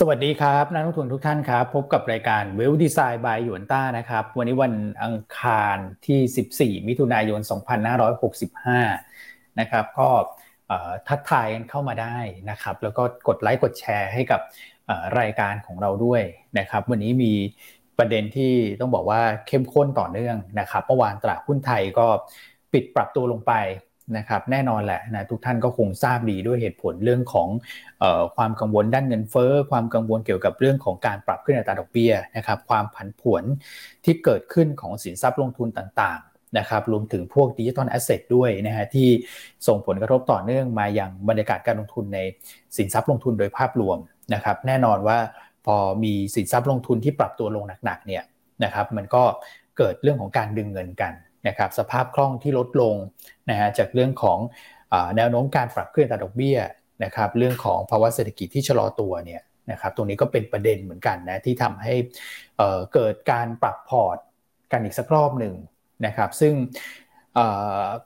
สวัสดีครับนักลงทุนทุกท่านครับ พบกับรายการเวลดีไซน์บายหยวนต้านะครับ วันนี้วันอังคารที่ 14 มิถุนายน 2565 นะครับ ก็ทักทายกันเข้ามาได้นะครับ แล้วก็กดไลค์กดแชร์ให้กับรายการของเราด้วยนะครับ วันนี้มีประเด็นที่ต้องบอกว่าเข้มข้นต่อเนื่องนะครับเมื่อวานตลาดหุ้นไทยก็ปิดปรับตัวลงไป นะครับแน่นอนแหละนะทุกท่านก็คงทราบดีด้วยเหตุผลเรื่องของออความกังวลด้านเงินเฟ้อความกังวลเกี่ยวกับเรื่องของการปรับขึ้นอัตราดอกเบี้ยนะครับความผันผวนที่เกิดขึ้นของสินทรัพย์ลงทุนต่างๆนะครับรวมถึงพวกดิจิทัลแอสเซทด้วยนะฮะที่ส่งผลกระทบต่อเนื่องมาอย่างบรรยากาศการลงทุนในสินทรัพย์ลงทุนโดยภาพรวมนะครับแน่นอนว่าพอมีสินทรัพย์ลงทุนที่ปรับตัวลงหนักๆเนี่ยนะครับมันก็เกิดเรื่องของการดึงเงินกัน นะครับสภาพคล่องที่ลดลงนะฮะจากเรื่องของแนวโน้มการปรับขึ้นอัตราดอกเบี้ยนะครับเรื่องของภาวะเศรษฐกิจที่ชะลอตัวเนี่ยนะครับตรงนี้ก็เป็นประเด็นเหมือนกันนะที่ทำให้เกิดการปรับพอร์ตกันอีกสักรอบหนึ่งนะครับซึ่ง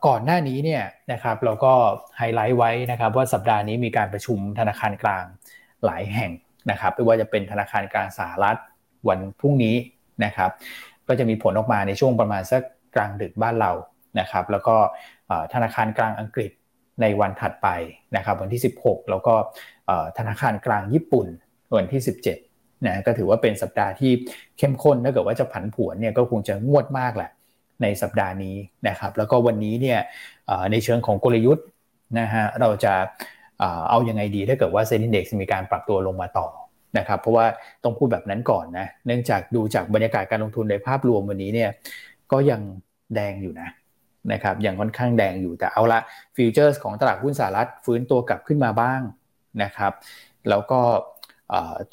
ก่อนหน้านี้เนี่ยนะครับเราก็ไฮไลท์ไว้นะครับว่าสัปดาห์นี้มีการประชุมธนาคารกลางหลายแห่งนะครับไม่ว่าจะเป็นธนาคารกลางสหรัฐวันพรุ่งนี้นะครับก็จะมีผลออกมาในช่วงประมาณสัก กลางดึกบ้านเรานะครับ แล้วก็ธนาคารกลางอังกฤษในวันถัดไปนะครับ วันที่ 16 แล้วก็ธนาคารกลางญี่ปุ่นวันที่ 17นะก็ถือว่าเป็นสัปดาห์ที่เข้มข้นถ้าเกิดว่าจะผันผวนเนี่ยก็คงจะงวดมากแหละในสัปดาห์นี้นะครับ แล้วก็วันนี้เนี่ยในเชิงของกลยุทธ์นะฮะเราจะเอาอยัางไงดีถ้าเกิดว่าเซ็นดิเด็กมีการปรับตัวลงมาต่อนะครับ เพราะว่าต้องพูดแบบนั้นก่อนนะเนื่องจากดูจากบรรยากาศการลงทุนในภาพรวมวันนี้เนี่ย ก็ยังแดงอยู่นะนะครับยังค่อนข้างแดงอยู่แต่เอาละ futures ของตลาดหุ้นสหรัฐฟื้นตัวกลับขึ้นมาบ้างนะครับแล้วก็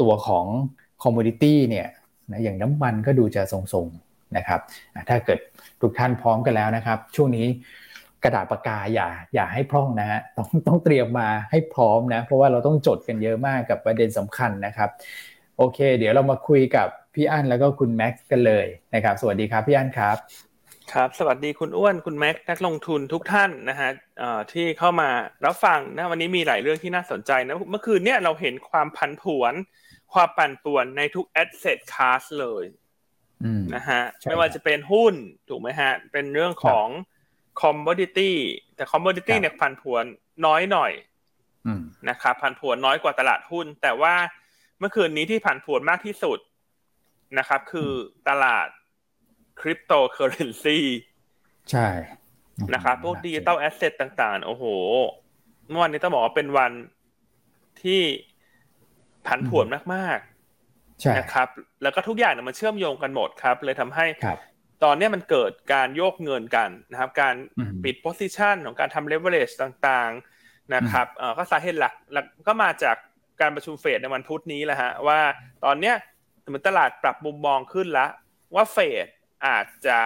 ตัวของ commodity เนี่ยนะอย่างน้ำมันก็ดูจะทรงๆนะครับถ้าเกิดทุกท่านพร้อมกันแล้วนะครับ ช่วงนี้กระดาษปากกาอย่าอย่าให้พร่องนะฮะต้องต้องเตรียมมาให้พร้อมนะเพราะว่าเราต้องจดกันเยอะมากกับประเด็นสำคัญนะครับ โอเค เดี๋ยวเรามาคุยกับ พี่อั้นแล้วก็คุณแม็กซ์กันเลยนะครับ สวัสดีครับพี่อั้นครับครับ สวัสดีคุณอ้วน คุณแม็ก นักลงทุนทุกท่านนะฮะที่เข้ามารับฟังนะวันนี้มีหลายเรื่องที่น่าสนใจนะ เมื่อคืนเนี่ยเราเห็นความพันผวน ความปั่นป่วนในทุก asset class เลยนะฮะ ไม่ว่าจะเป็นหุ้นถูกไหมฮะ เป็นเรื่องของ commodity แต่ commodity เนี่ยพันผวนน้อยหน่อยนะครับผันผวนน้อยกว่าตลาดหุ้น แต่ว่าเมื่อคืนนี้ที่ผันผวนมากที่สุด นะครับ คือตลาดคริปโตเคอเรนซีใช่นะครับพวก digital asset ต่างๆ โอ้โห เมื่อวานนี้ต้องบอกว่าเป็นวันที่ผันผวนมากๆนะครับ แล้วก็ทุกอย่างเนี่ยมันเชื่อมโยงกันหมดครับ เลยทำให้ตอนนี้มันเกิดการโยกเงินกันนะครับ การปิด position ของการทำเลเวอเรจต่างๆนะครับก็สาเหตุหลักก็มาจากการประชุมเฟดในวันพุธนี้แหละฮะว่าตอนเนี้ย เหมือนตลาดปรับมุมมองขึ้นแล้วว่าเฟดอาจจะ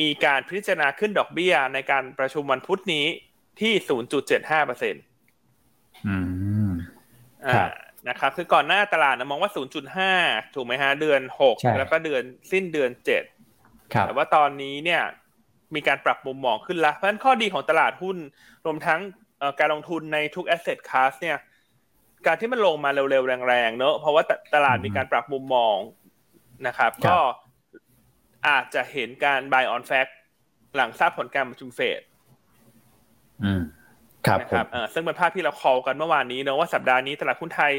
มีการพิจารณาขึ้นดอกเบี้ยในการประชุมวันพุธนี้ที่ 0.75เปอร์เซ็นต์นะครับ คือก่อนหน้าตลาดนะมองว่า 0.5 ถูกไหมฮะ เดือน 6 แล้วก็เดือนสิ้นเดือน 7 แต่ว่าตอนนี้เนี่ย มีการปรับมุมมองขึ้นแล้วเพราะฉะนั้นข้อดีของตลาดหุ้น รวมทั้งการลงทุนในทุก asset class เนี่ย การที่มันลงมาเร็วๆแรงๆเนอะเพราะว่าตลาดมีการปรับมุมมองนะครับ ก็อาจจะเห็นการ buy on fact หลังทราบผลการประชุมเฟดอืมครับนะครับซึ่งเป็นภาพที่เราคอลกันเมื่อวานนี้เนอะว่าสัปดาห์นี้ตลาดหุ้นไทย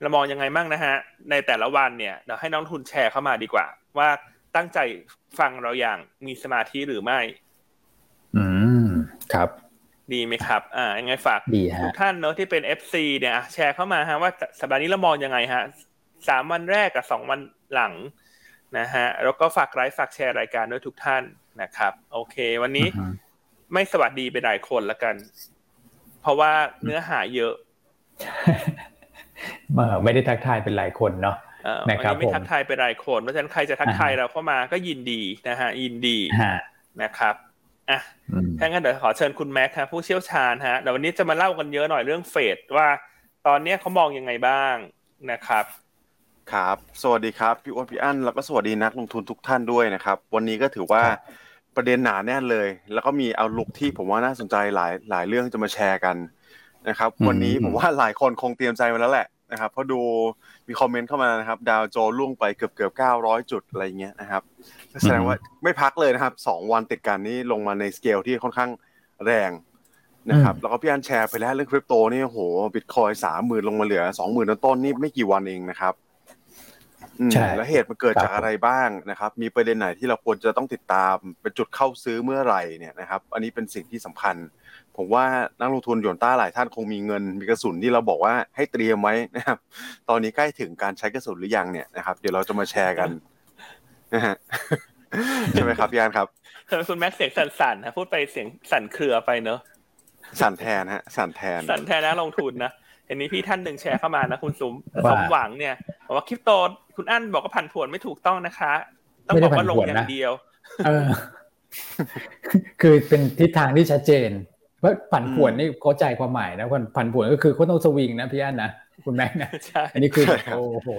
เรามองยังไงมั่งนะฮะ ในแต่ละวันเนี่ยเดี๋ยวให้น้องทุนแชร์เข้ามาดีกว่า ว่าตั้งใจฟังเราอย่างมีสมาธิหรือไม่ อืม ครับ ดีไหมครับ อ่ายังไงฝากทุกท่านเนอะที่เป็นเอฟซีเนี่ยแชร์เข้ามาฮะว่าสัปดาห์นี้เรามองยังไงฮะสามวันแรกกับสองวันหลังนะฮะแล้วก็ฝากไลค์ฝากแชร์รายการด้วยทุกท่านนะครับ โอเค วันนี้ไม่สวัสดีไปหลายคนละกัน เพราะว่าเนื้อหาเยอะไม่ได้ทักทายเป็นหลายคนเนาะนะครับไม่ทักทายเป็นหลายคนเพราะฉะนั้นใครจะทักทายเราเข้ามาก็ยินดีนะฮะยินดีนะครับ อะถ้างั้นเดี๋ยวขอเชิญคุณแม็กครับผู้เชี่ยวชาญฮะเดี๋ยววันนี้จะมาเล่ากันเยอะหน่อยเรื่องเฟดว่า ตอนนี้เขามองยังไงบ้างนะครับ ครับ สวัสดีครับพี่อ้วนพี่อั้นแล้วก็สวัสดีนักลงทุนทุกท่านด้วยนะครับ วันนี้ก็ถือว่าประเด็นหนาแน่นเลย แล้วก็มี outlook ที่ผมว่าน่าสนใจหลายหลายเรื่องจะมาแชร์กันนะครับ วันนี้ผมว่าหลายคนคงเตรียมใจมาแล้วแหละ นะครับเพราะดูมี comment เข้ามานะครับ ดาวโจนส์ร่วงไปเกือบเกือบเก้าร้อยจุดอะไรเงี้ยนะครับแสดงว่าไม่พักเลยนะครับสองวันติดกันนี้ลงมาในสเกลที่ค่อนข้างแรงนะครับแล้วก็พี่อันแชร์ไปแล้วเรื่องคริปโตนี่โหบิตคอยน์สามหมื่นลงมาเหลือสองหมื่นต้นนี่ไม่กี่วันเองนะครับแล้วเหตุมันเกิดจากอะไรบ้างนะครับ มีประเด็นไหนที่เราควรจะต้องติดตามเป็นจุดเข้าซื้อเมื่อไหร่เนี่ยนะครับ อันนี้เป็นสิ่งที่สำคัญ ผมว่านักลงทุนหยวนต้าหลายท่านคงมีเงินมีกระสุนที่เราบอกว่าให้เตรียมไว้นะครับ ตอนนี้ใกล้ถึงการใช้กระสุนหรือยังเนี่ยนะครับเดี๋ยวเราจะมาแชร์กันนะฮะใช่ไหมครับพี่อันครับคุณแม็กเสียงสั่นๆนะพูดไปเสียงสั่นเครือไปเนอะสั่นแทนฮะสั่นแทนสั่นแทนนะลงทุนนะเห็นนี้พี่ท่านหนึ่งแชร์เข้ามานะคุณสมสมหวังเนี่ยบอกว่าคริปโตคุณอั้นบอกว่าผันผวนไม่ถูกต้องนะคะ ต้องบอกว่าลงอย่างเดียวคือเป็นทิศทางที่ชัดเจน ว่าผันผวนนี่เข้าใจความหมายนะผันผวนก็คือเขาต้องสวิงนะพี่อั้นนะคุณแม่นะใช่อันนี้คือโอ้โห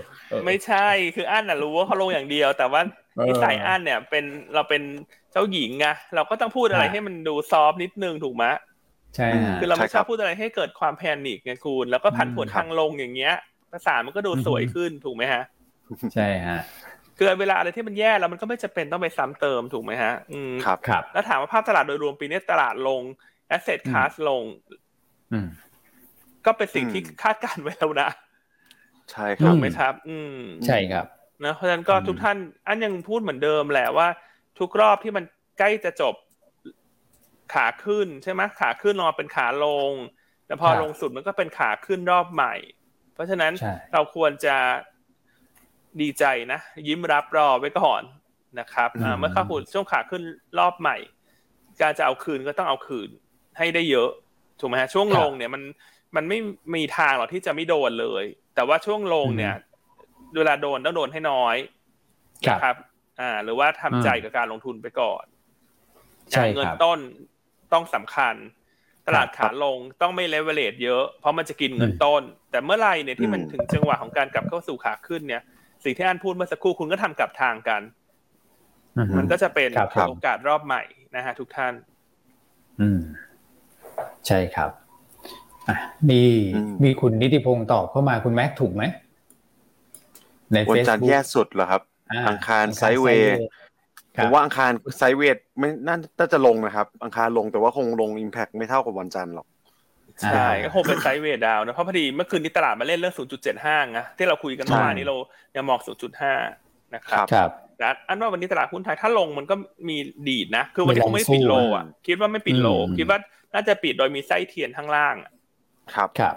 ไม่ใช่คืออั้นน่ะรู้ว่าเขาลงอย่างเดียว แต่ว่านิสัยอั้นเนี่ย เป็นเราเป็นเจ้าหญิงไงเราก็ต้องพูดอะไรให้มันดูซอฟนิดนึงถูกไหมใช่คือเราไม่ชอบพูดอะไรให้เกิดความแพนิคไงคุณแล้วก็ผันผวนทางลงอย่างเงี้ยภาษามันก็ดูสวยขึ้นถูกไหมฮะ ใช่ฮะคือเวลาอะไรที่มันแย่แล้วมันก็ไม่จะเป็นต้องไปซ้ำเติมถูกไหมฮะ อืมครับครับ แล้วถามว่าภาพตลาดโดยรวมปีนี้ตลาดลง asset class ลงอืมก็เป็นสิ่งที่คาดการไว้แล้วนะ ใช่ครับไหมครับ อืม ใช่ครับนะเพราะฉะนั้นก็ทุกท่านอันยังพูดเหมือนเดิมแหละว่า ทุกรอบที่มันใกล้จะจบขาขึ้นใช่ไหมขาขึ้นรอเป็นขาลง แต่พอลงสุดมันก็เป็นขาขึ้นรอบใหม่ เพราะฉะนั้นเราควรจะดีใจนะ ยิ้มรับรอไว้ก่อนนะครับเมื่อเข้าหุ่นช่วงขาขึ้นรอบใหม่ การจะเอาคืนก็ต้องเอาคืน ให้ได้เยอะถูกไหมฮะช่วงลงเนี่ยมันมันไม่มีทางหรอกที่จะไม่โดนเลย แต่ว่าช่วงลงเนี่ยเวลาโดนต้องโดนให้น้อยนะครับ อ่า หรือว่าทำใจกับการลงทุนไปก่อนเงินต้นต้องสำคัญ ตลาดขาลงต้องไม่เลเวลเลตเยอะ เพราะมันจะกินเงินต้น แต่เมื่อไรเนี่ยที่มันถึงจังหวะของการกลับเข้าสู่ขาขึ้นเนี่ย สิ่งที่อันพูดเมื่อสักครู่คุณก็ทำกลับทางกัน มันก็จะเป็นโอกาสรอบใหม่นะฮะทุกท่าน อืม ใช่ครับอะมีมีคุณนิติพงศ์ตอบเข้ามาคุณแม็กถูกไหมในเฟซบุ๊กแย่สุดเหรอครับ อังคารไซเวย์ผมว่าอังคารไซเวทไม่น่าจะลงนะครับ อังคารลงแต่ว่าคงลงอิมแพคไม่เท่ากับวันจันทร์หรอกใช่ก็คงเป็นไซเวทดาวนะเพราะพอดีเมื่อคืนนี้ตลาดมาเล่นเรื่อง 0.75นะที่เราคุยกันเมื่อวานนี้เรายังมอง 0.5 นะครับครับแล้วอันว่าวันนี้ตลาดหุ้นไทยถ้าลงมันก็มีดีดนะ คือวันนี้คงไม่ปิดโลอะคิดว่าไม่ปิดโลคิดว่า น่าจะปิดโดยมีไส้เทียนข้างล่างครับครับ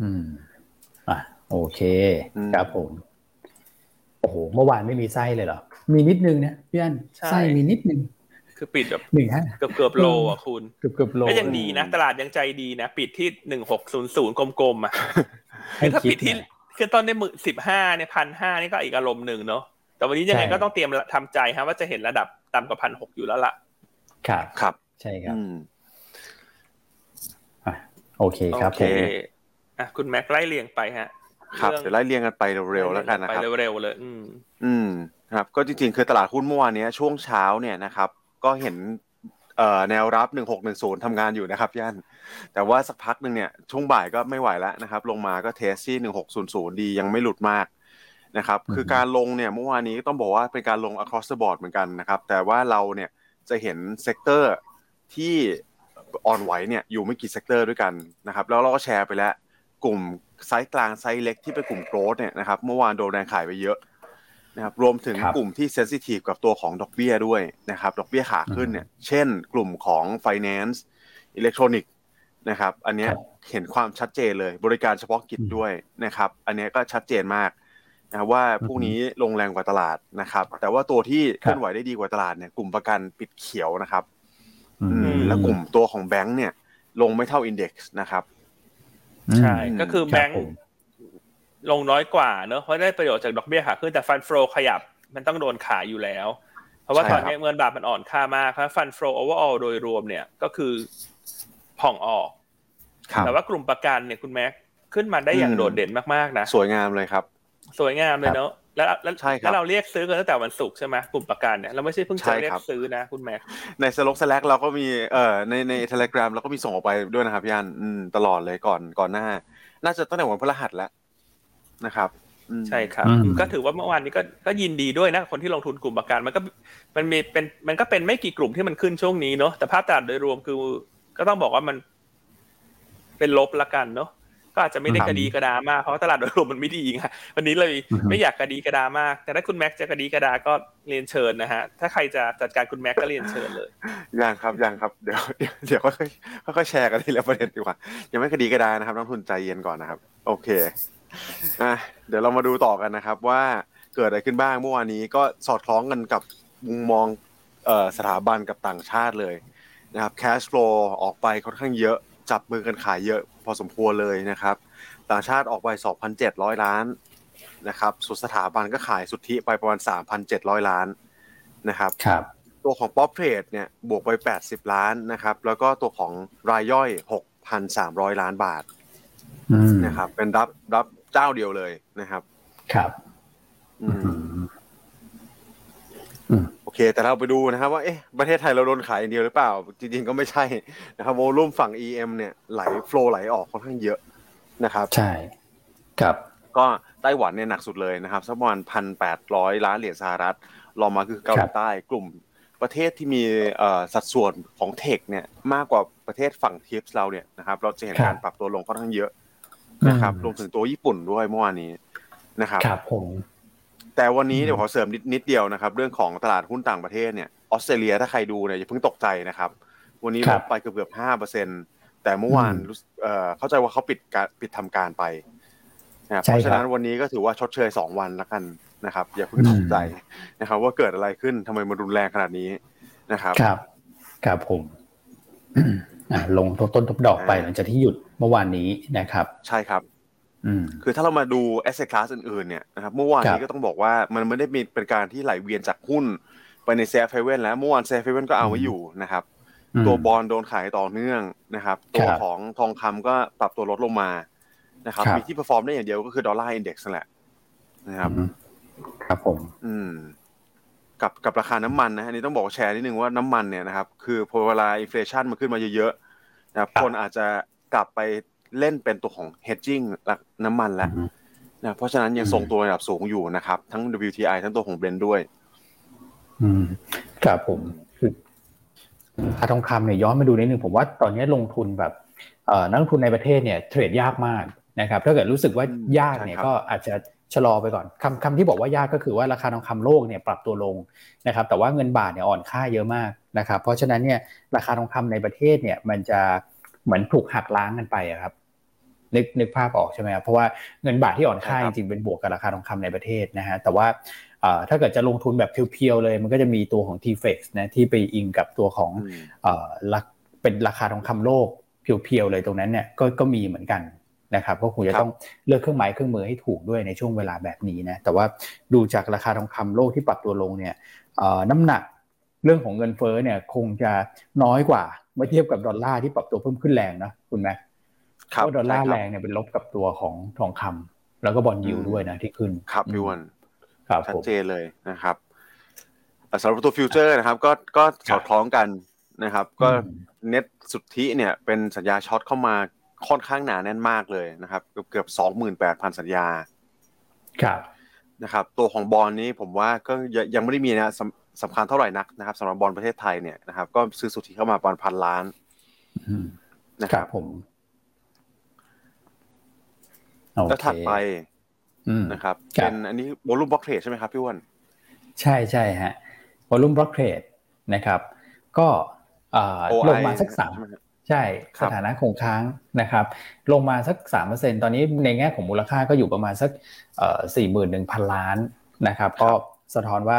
อืมอะโอเค ครับผมโอ้โหเมื่อวานไม่มีไส้เลยเหรอ มีนิดนึงนะพี่อันไส้มีนิดนึงคือปิดแบบหนึ่งฮะเกือบเกือบโลอะคุณเกือบเกือบโลก็ยังดีนะ ตลาดยังใจดีนะ ปิดที่หนึ่งหกศูนย์ศูนย์กลมๆอะคือถ้าปิดที่คือตอนในมือสิบห้าเนี่ยพันห้านี่ก็อีกอารมณ์หนึ่งเนาะแต่วันนี้ยังไงก็ต้องเตรียมทำใจฮะว่าจะเห็นระดับต่ำกว่าพันหกอยู่แล้วล่ะ ครับครับ ใช่ครับโอเคครับโอเคอะคุณแม็กไล่เรียงไปฮะครับเดี๋ยวไล่เรียงกันไปเร็วๆแล้วกันนะครับไปเร็วๆเลยอืมอืมครับ ก็จริงๆคือตลาดหุ้นเมื่อวานนี้ช่วงเช้าเนี่ยนะครับ ก็เห็นเอ่อแนวรับ 1610 ทำงานอยู่นะครับย่านแต่ว่าสักพักหนึ่งเนี่ยช่วงบ่ายก็ไม่ไหวแล้วนะครับ ลงมาก็เทสที่ 1600 ดียังไม่หลุดมากนะครับ คือการลงเนี่ยเมื่อวานนี้ต้องบอกว่าเป็นการลง across the board เหมือนกันนะครับ แต่ว่าเราเนี่ยจะเห็น sector ที่อ่อนไหวเนี่ยอยู่ไม่กี่ sector ด้วยกันนะครับแล้วเราก็แชร์ไปแล้วกลุ่มไซส์กลางไซส์เล็กที่เป็นกลุ่ม growth เนี่ยนะครับเมื่อวานโดนแรงขายไปเยอะนะครับรวมถึงกลุ่มที่ sensitive กับตัวของดอกเบี้ยด้วยนะครับดอกเบี้ยขาขึ้นเนี่ยเช่นกลุ่มของ Finance อิเล็กทรอนิกส์นะครับอันนี้เห็นความชัดเจนเลยบริการเฉพาะกิจด้วยนะครับอันนี้ก็ชัดเจนมากนะว่าพวกนี้ลงแรงกว่าตลาดนะครับแต่ว่าตัวที่เคลื่อนไหวได้ดีกว่าตลาดเนี่ยกลุ่มประกันปิดเขียวนะครับ แล้วกลุ่มตัวของแบงค์เนี่ย ลงไม่เท่า index นะครับใช่ก็คือแบงค์ลงน้อยกว่าเนอะเพราะได้ประโยชน์จากดอกเบี้ยขาขึ้นแต่ fund flow ขยับมันต้องโดนขายอยู่แล้ว เพราะว่าตอนนี้เงินบาทมันอ่อนค่ามากครับ fund flow overall โดยรวมเนี่ยก็คือผ่องออก แต่ว่ากลุ่มประกันเนี่ยคุณแม็กขึ้นมาได้อย่างโดดเด่นมากๆนะ สวยงามเลยครับ สวยงามเลยเนอะ แล้วแล้วแล้วเราเรียกซื้อกันตั้งแต่วันศุกร์ใช่ไหมกลุ่มประกันเนี่ยเราไม่ใช่เพิ่งจะเรียกซื้อนะคุณแม่ในสล็อกสแลกเราก็มีเอ่อในในเทเลกราฟเราก็มีส่งออกไปด้วยนะครับพี่อันตลอดเลยก่อนก่อนหน้า น่าจะตั้งแต่วันพฤหัสแล้วนะครับใช่ครับ ก็ถือว่าเมื่อวานนี้ก็ก็ยินดีด้วยนะคนที่ลงทุนกลุ่มประกันมันก็มันมีเป็นมันก็เป็นไม่กี่กลุ่มที่มันขึ้นช่วงนี้เนาะแต่ภาพตลาดโดยรวมคือ ก็ต้องบอกว่ามัน เป็นลบละกันเนาะ ก็อาจจะไม่ได้กระดีกระดามากเพราะตลาดโดยรวมมันไม่ดีไงวันนี้เลยไม่อยากกระดีกระดามาก แต่ถ้าคุณแม็กจะกระดีกระดาก็เรียนเชิญนะฮะถ้าใครจะจัดการคุณแม็กก็เรียนเชิญเลยยังครับยังครับเดี๋ยวเดี๋ยวค่อยค่อยแชร์กันทีละประเด็นดีกว่ายังไม่กระดีกระดานะครับนักทุนใจเย็นก่อนนะครับ โอเคอะเดี๋ยวเรามาดูต่อกันนะครับ ว่าเกิดอะไรขึ้นบ้างเมื่อวานนี้ก็สอดคล้องกันกับมุมมองสถาบันกับต่างชาติเลยนะครับ cash flow ออกไปค่อนข้างเยอะจับมือกันขายเยอะ พอสมควรเลยนะครับ ต่างชาติออกไป 2,700 ล้านนะครับสุดสถาบันก็ขายสุทธิไปประมาณ 3,700 ล้านนะครับครับตัวของป๊อปเทรดเนี่ยบวกไป 80 ล้านนะครับ แล้วก็ตัวของรายย่อย 6,300 ล้านบาทนะครับ เป็นรับรับเจ้าเดียวเลยนะครับ ครับโอ เค แต่เราไปดูนะครับว่าเอ๊ะประเทศไทยเราโดนขายอย่างเดียวหรือเปล่า จริงๆก็ไม่ใช่นะครับโวลุ่มฝั่ง EM เนี่ยไหลโฟล์ไหลออกค่อนข้างเยอะนะครับ ใช่ครับก็ไต้หวันเนี่ยหนักสุดเลยนะครับสักประมาณพันแปดร้อยล้านเหรียญสหรัฐรองมาคือเกาหลีใต้กลุ่มประเทศที่มีสัดส่วนของเทคเนี่ยมากกว่าประเทศฝั่งทิปส์เราเนี่ยนะครับเราจะเห็นการปรับตัวลงค่อนข้างเยอะนะครับรวมถึงตัวญี่ปุ่นด้วยเมื่อวานนี้นะครับครับผม แต่วันนี้เดี๋ยวขอเสริมนิดนิดเดียวนะครับ เรื่องของตลาดหุ้นต่างประเทศเนี่ยออสเตรเลียถ้าใครดูเนี่ยอย่าเพิ่งตกใจนะครับ วันนี้ลดไปเกือบเกือบห้าเปอร์เซ็นแต่เมื่อวานเข้าใจว่าเขาปิดการปิดทำการไปนะเพราะฉะนั้นวันนี้ก็ถือว่าชดเชยสองวันแล้วกันนะครับ อย่าเพิ่งตกใจนะครับ ว่าเกิดอะไรขึ้นทำไมมันรุนแรงขนาดนี้นะครับครับครับผมลงต้นทบดอกไปหลังจากที่หยุดเมื่อวานนี้นะครับ ใช่ครับ คือถ้าเรามาดู asset class อื่นๆเนี่ยนะครับเมื่อวานนี้ก็ต้องบอกว่ามันไม่ได้มีเป็นการที่ไหลเวียนจากหุ้นไปใน safe haven แล้วเมื่อวาน safe haven ก็เอาไม่อยู่นะครับ ตัวบอลโดนขายต่อเนื่องนะครับ ตัวของทองคำก็ปรับตัวลดลงมานะครับ มีที่ perform ได้อย่างเดียวก็คือ dollar index นั่นแหละนะครับ ครับผม อืม กับกับราคาน้ำมันนะอันนี้ต้องบอกแชร์นิดนึงว่าน้ำมันเนี่ยนะครับ คือพอเวลา inflation มันขึ้นมาเยอะๆนะครับคนอาจจะกลับไป เล่นเป็นตัวของ hedging น้ำมันแล้วนะเพราะฉะนั้นยังทรงตัวระดับสูงอยู่นะครับ ทั้ง WTI ทั้งตัวของเบรนท์ด้วย อืมครับผมคือค่าทองคำเนี่ยย้อนมาดูนิดนึงผมว่าตอนนี้ลงทุนแบบเอ่อนักลงทุนในประเทศเนี่ยเทรดยากมากนะครับ ถ้าเกิดรู้สึกว่ายากเนี่ยก็อาจจะชะลอไปก่อนคำคำที่บอกว่ายากก็คือว่าราคาทองคำโลกเนี่ยปรับตัวลงนะครับ แต่ว่าเงินบาทเนี่ยอ่อนค่าเยอะมากนะครับ เพราะฉะนั้นเนี่ยราคาทองคำในประเทศเนี่ยมันจะเหมือนถูกหักล้างกันไปครับ นึกนึกภาพออกใช่ไหมครับเพราะว่าเงินบาทที่อ่อนค่าจริงๆเป็นบวกกับราคาทองคำในประเทศนะฮะแต่ว่าถ้าเกิดจะลงทุนแบบเพียวๆเลย มันก็จะมีตัวของ t f e x นะที่ไปอิงกับตัวของเป็นราคาทองคำโลกเพียวๆเลยตรงนั้นเนี่ยก็ก็มีเหมือนกันนะครับก็คงจะต้องเลือกเครื่องหมายเครื่องมือให้ถูกด้วยในช่วงเวลาแบบนี้นะแต่ว่าดูจากราคาทองคำโลกที่ปรับตัวลงเนี่ยน้ำหนักเรื่องของเงินเฟ้อเนี่ยคงจะน้อยกว่าเมื่อเทียบกับดอลลาร์ที่ปรับตัวเพิ่มขึ้นแรงนะคุณแม่ เพราะดอลลาร์แรงเนี่ยเป็นลบกับตัวของทองคำแล้วก็ bond yield ด้วยนะที่ขึ้นครับพี่วันชัดเจนเลยนะครับสำหรับตัวฟิวเจอร์นะครับ ก็ก็สอดคล้องกันนะครับ ก็เน็ตสุทธิเนี่ยเป็นสัญญาช็อตเข้ามาค่อนข้างหนาแน่นมากเลยนะครับเกือบสองหมื่นแปดพันสัญญาครับนะครับ ตัวของบอลนี้ผมว่าก็ยังไม่ได้มีนะสำคัญเท่าไหร่นักนะครับสำหรับบอลประเทศไทยเนี่ยนะครับ ก็ซื้อสุทธิเข้ามาประมาณพันล้านนะครับผม แล้วถัดไปนะครับ เป็นอันนี้วอลุ่มบล็อกเทรดใช่ไหมครับพี่วันใช่ใช่ฮะวอลุ่มบล็อกเทรดนะครับ ก็ลงมาสักสามใช่สถานะคงค้างนะครับ ลงมาสักสามเปอร์เซ็นตอนนี้ในแง่ของมูลค่าก็อยู่ประมาณสักสี่หมื่นหนึ่งพันล้านนะครับ ก็สะท้อนว่า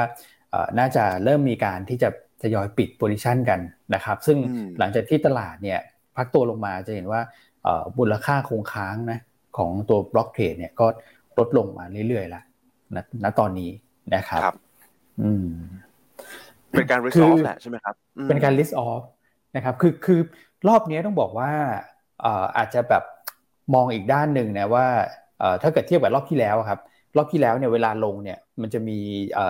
น่าจะเริ่มมีการที่จะทยอยปิดโพซิชันกันนะครับ ซึ่งหลังจากที่ตลาดเนี่ยพักตัวลงมาจะเห็นว่ามูลค่าคงค้างนะ ของตัว block trade เนี่ยก็ลดลงมาเรื่อยๆแล้วนะณตอนนี้นะครับครับอืมเป็นการ risk off แหละใช่ไหมครับ เป็นการ risk off นะครับคือคือรอบนี้ต้องบอกว่าอาจจะแบบมองอีกด้านหนึ่งนะว่าถ้าเกิดเทียบกับรอบที่แล้วครับ รอบที่แล้วเนี่ยเวลาลงเนี่ยมันจะมี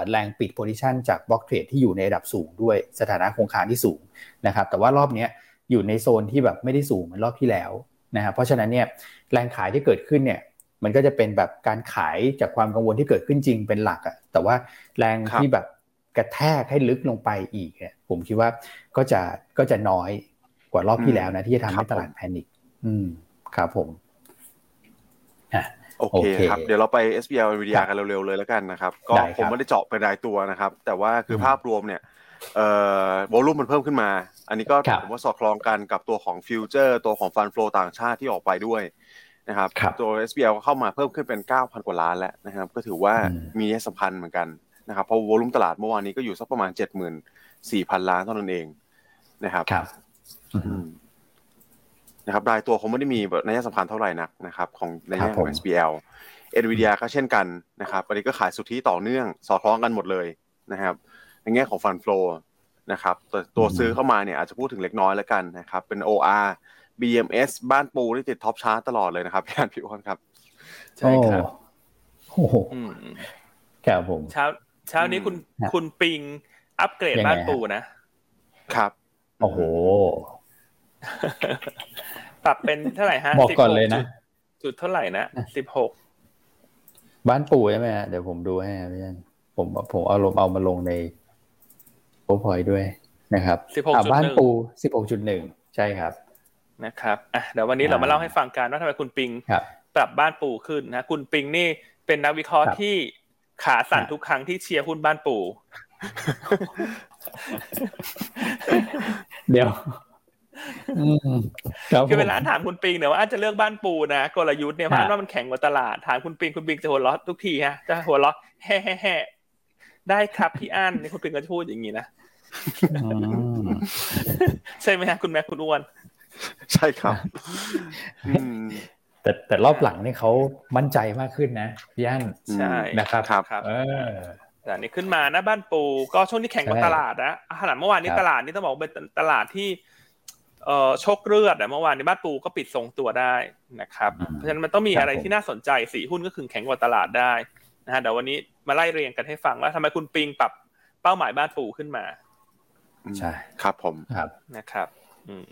แรงปิด position จาก block trade ที่อยู่ในระดับสูงด้วยสถานะคงค้างที่สูงนะครับแต่ว่ารอบนี้อยู่ในโซนที่แบบไม่ได้สูงเหมือนรอบที่แล้ว นะครับเพราะฉะนั้นเนี่ยแรงขายที่เกิดขึ้นเนี่ยมันก็จะเป็นแบบการขายจากความกังวลที่เกิดขึ้นจริงเป็นหลักอะแต่ว่าแรงที่แบบกระแทกให้ลึกลงไปอีกเนี่ยผมคิดว่าก็จะก็จะน้อยกว่ารอบที่แล้วนะที่จะทำให้ตลาดแพนิคอืมครับผมโอเคครับเดี๋ยวเราไป SBL Nvidia กันเร็วๆเลยแล้วกันนะครับ ก็ผมไม่ได้เจาะเป็นรายตัวนะครับ แต่ว่าคือภาพรวมเนี่ยเอ่อวอลุ่มมันเพิ่มขึ้นมา อันนี้ก็ผมว่าสอดคล้องกันกับตัวของฟิวเจอร์ตัวของฟันฟลอต่างชาติที่ออกไปด้วยนะครับตัว SBL ก็เข้ามาเพิ่มขึ้นเป็น 9,000 กว่าล้านแล้วนะครับ ก็ถือว่ามีนัยสำคัญเหมือนกันนะครับเพราะวอลุ่มตลาดเมื่อวานนี้ก็อยู่สักประมาณ 74,000 ล้านเท่านั้นเองนะครับนะครับรายตัวคงไม่ได้มีนัยสำคัญเท่าไหร่นักนะครับ ของในแง่ของ SBL NVIDIA ก็เช่นกันนะครับอันนี้ก็ขายสุทธิต่อเนื่อง สอดคล้องกันหมดเลยนะครับ ในแง่ของ fund flow นะครับตัวตัวซื้อเข้ามาเนี่ยอาจจะพูดถึงเล็กน้อยแล้วกันนะครับ เป็น OR BDMS บ้านปูที่ติด top chart ตลอดเลยนะครับพี่อั้นพี่อั้นครับ ใช่ครับโอ้โหครับผมเช้าเช้านี้คุณคุณปิงอัปเกรดบ้านปูนะครับ โอ้โห ปรับเป็นเท่าไหร่ฮะบอกก่อนเลยนะ จุดเท่าไหร่นะสิบหกบ้านปู่ใช่ไหมฮะเดี๋ยวผมดูให้พี่ยันผมผมเอาลงเอามาลงใน โอพอยด้วยนะครับสิบหกจุดบ้านปู่สิบหกจุดหนึ่งใช่ครับนะครับอะเดี๋ยววันนี้เรามาเล่าให้ฟังกันว่าทำไมคุณปิงปรับบ้านปู่ขึ้นนะคุณปิงนี่เป็นนักวิเคราะห์ที่ขาสั่นทุกครั้งที่เชียร์หุ้นบ้านปู่เดี๋ยวคือเวลาถามคุณปิงเนี่ยว่าอาจจะเลือกบ้านปูนะกลยุทธ์เนี่ยเพราะว่ามันแข็งกว่าตลาดถามคุณปิงคุณปิงจะหัวเราะทุกทีฮะจะหัวเราะแฮ่แฮ่แฮ่ ได้ครับพี่อั้นนี่คุณปิงก็จะพูดอย่างนี้นะใช่ไหมฮะคุณแม่คุณอ้วน ใช่ครับแต่แต่รอบหลังนี่เขามั่นใจมากขึ้นนะพี่อั้นใช่นะครับครับเออแต่นี่ขึ้นมานะบ้านปูก็ช่วงที่แข่งกับตลาดนะขนาดเมื่อวานนี้ตลาดนี่ต้องบอกเป็นตลาดที่เอ่อโชคเลือดเมื่อวานในบ้านปูก็ปิดทรงตัวได้นะครับ เพราะฉะนั้นมันต้องมีอะไรที่น่าสนใจสีหุ้นก็คือแข็งกว่าตลาดได้ นะฮะเดี๋ยววันนี้มาไล่เรียงกันให้ฟังว่าทำไมคุณปิงปรับเป้าหมายบ้านปูขึ้นมาใช่ครับผมครับนะครับ อืม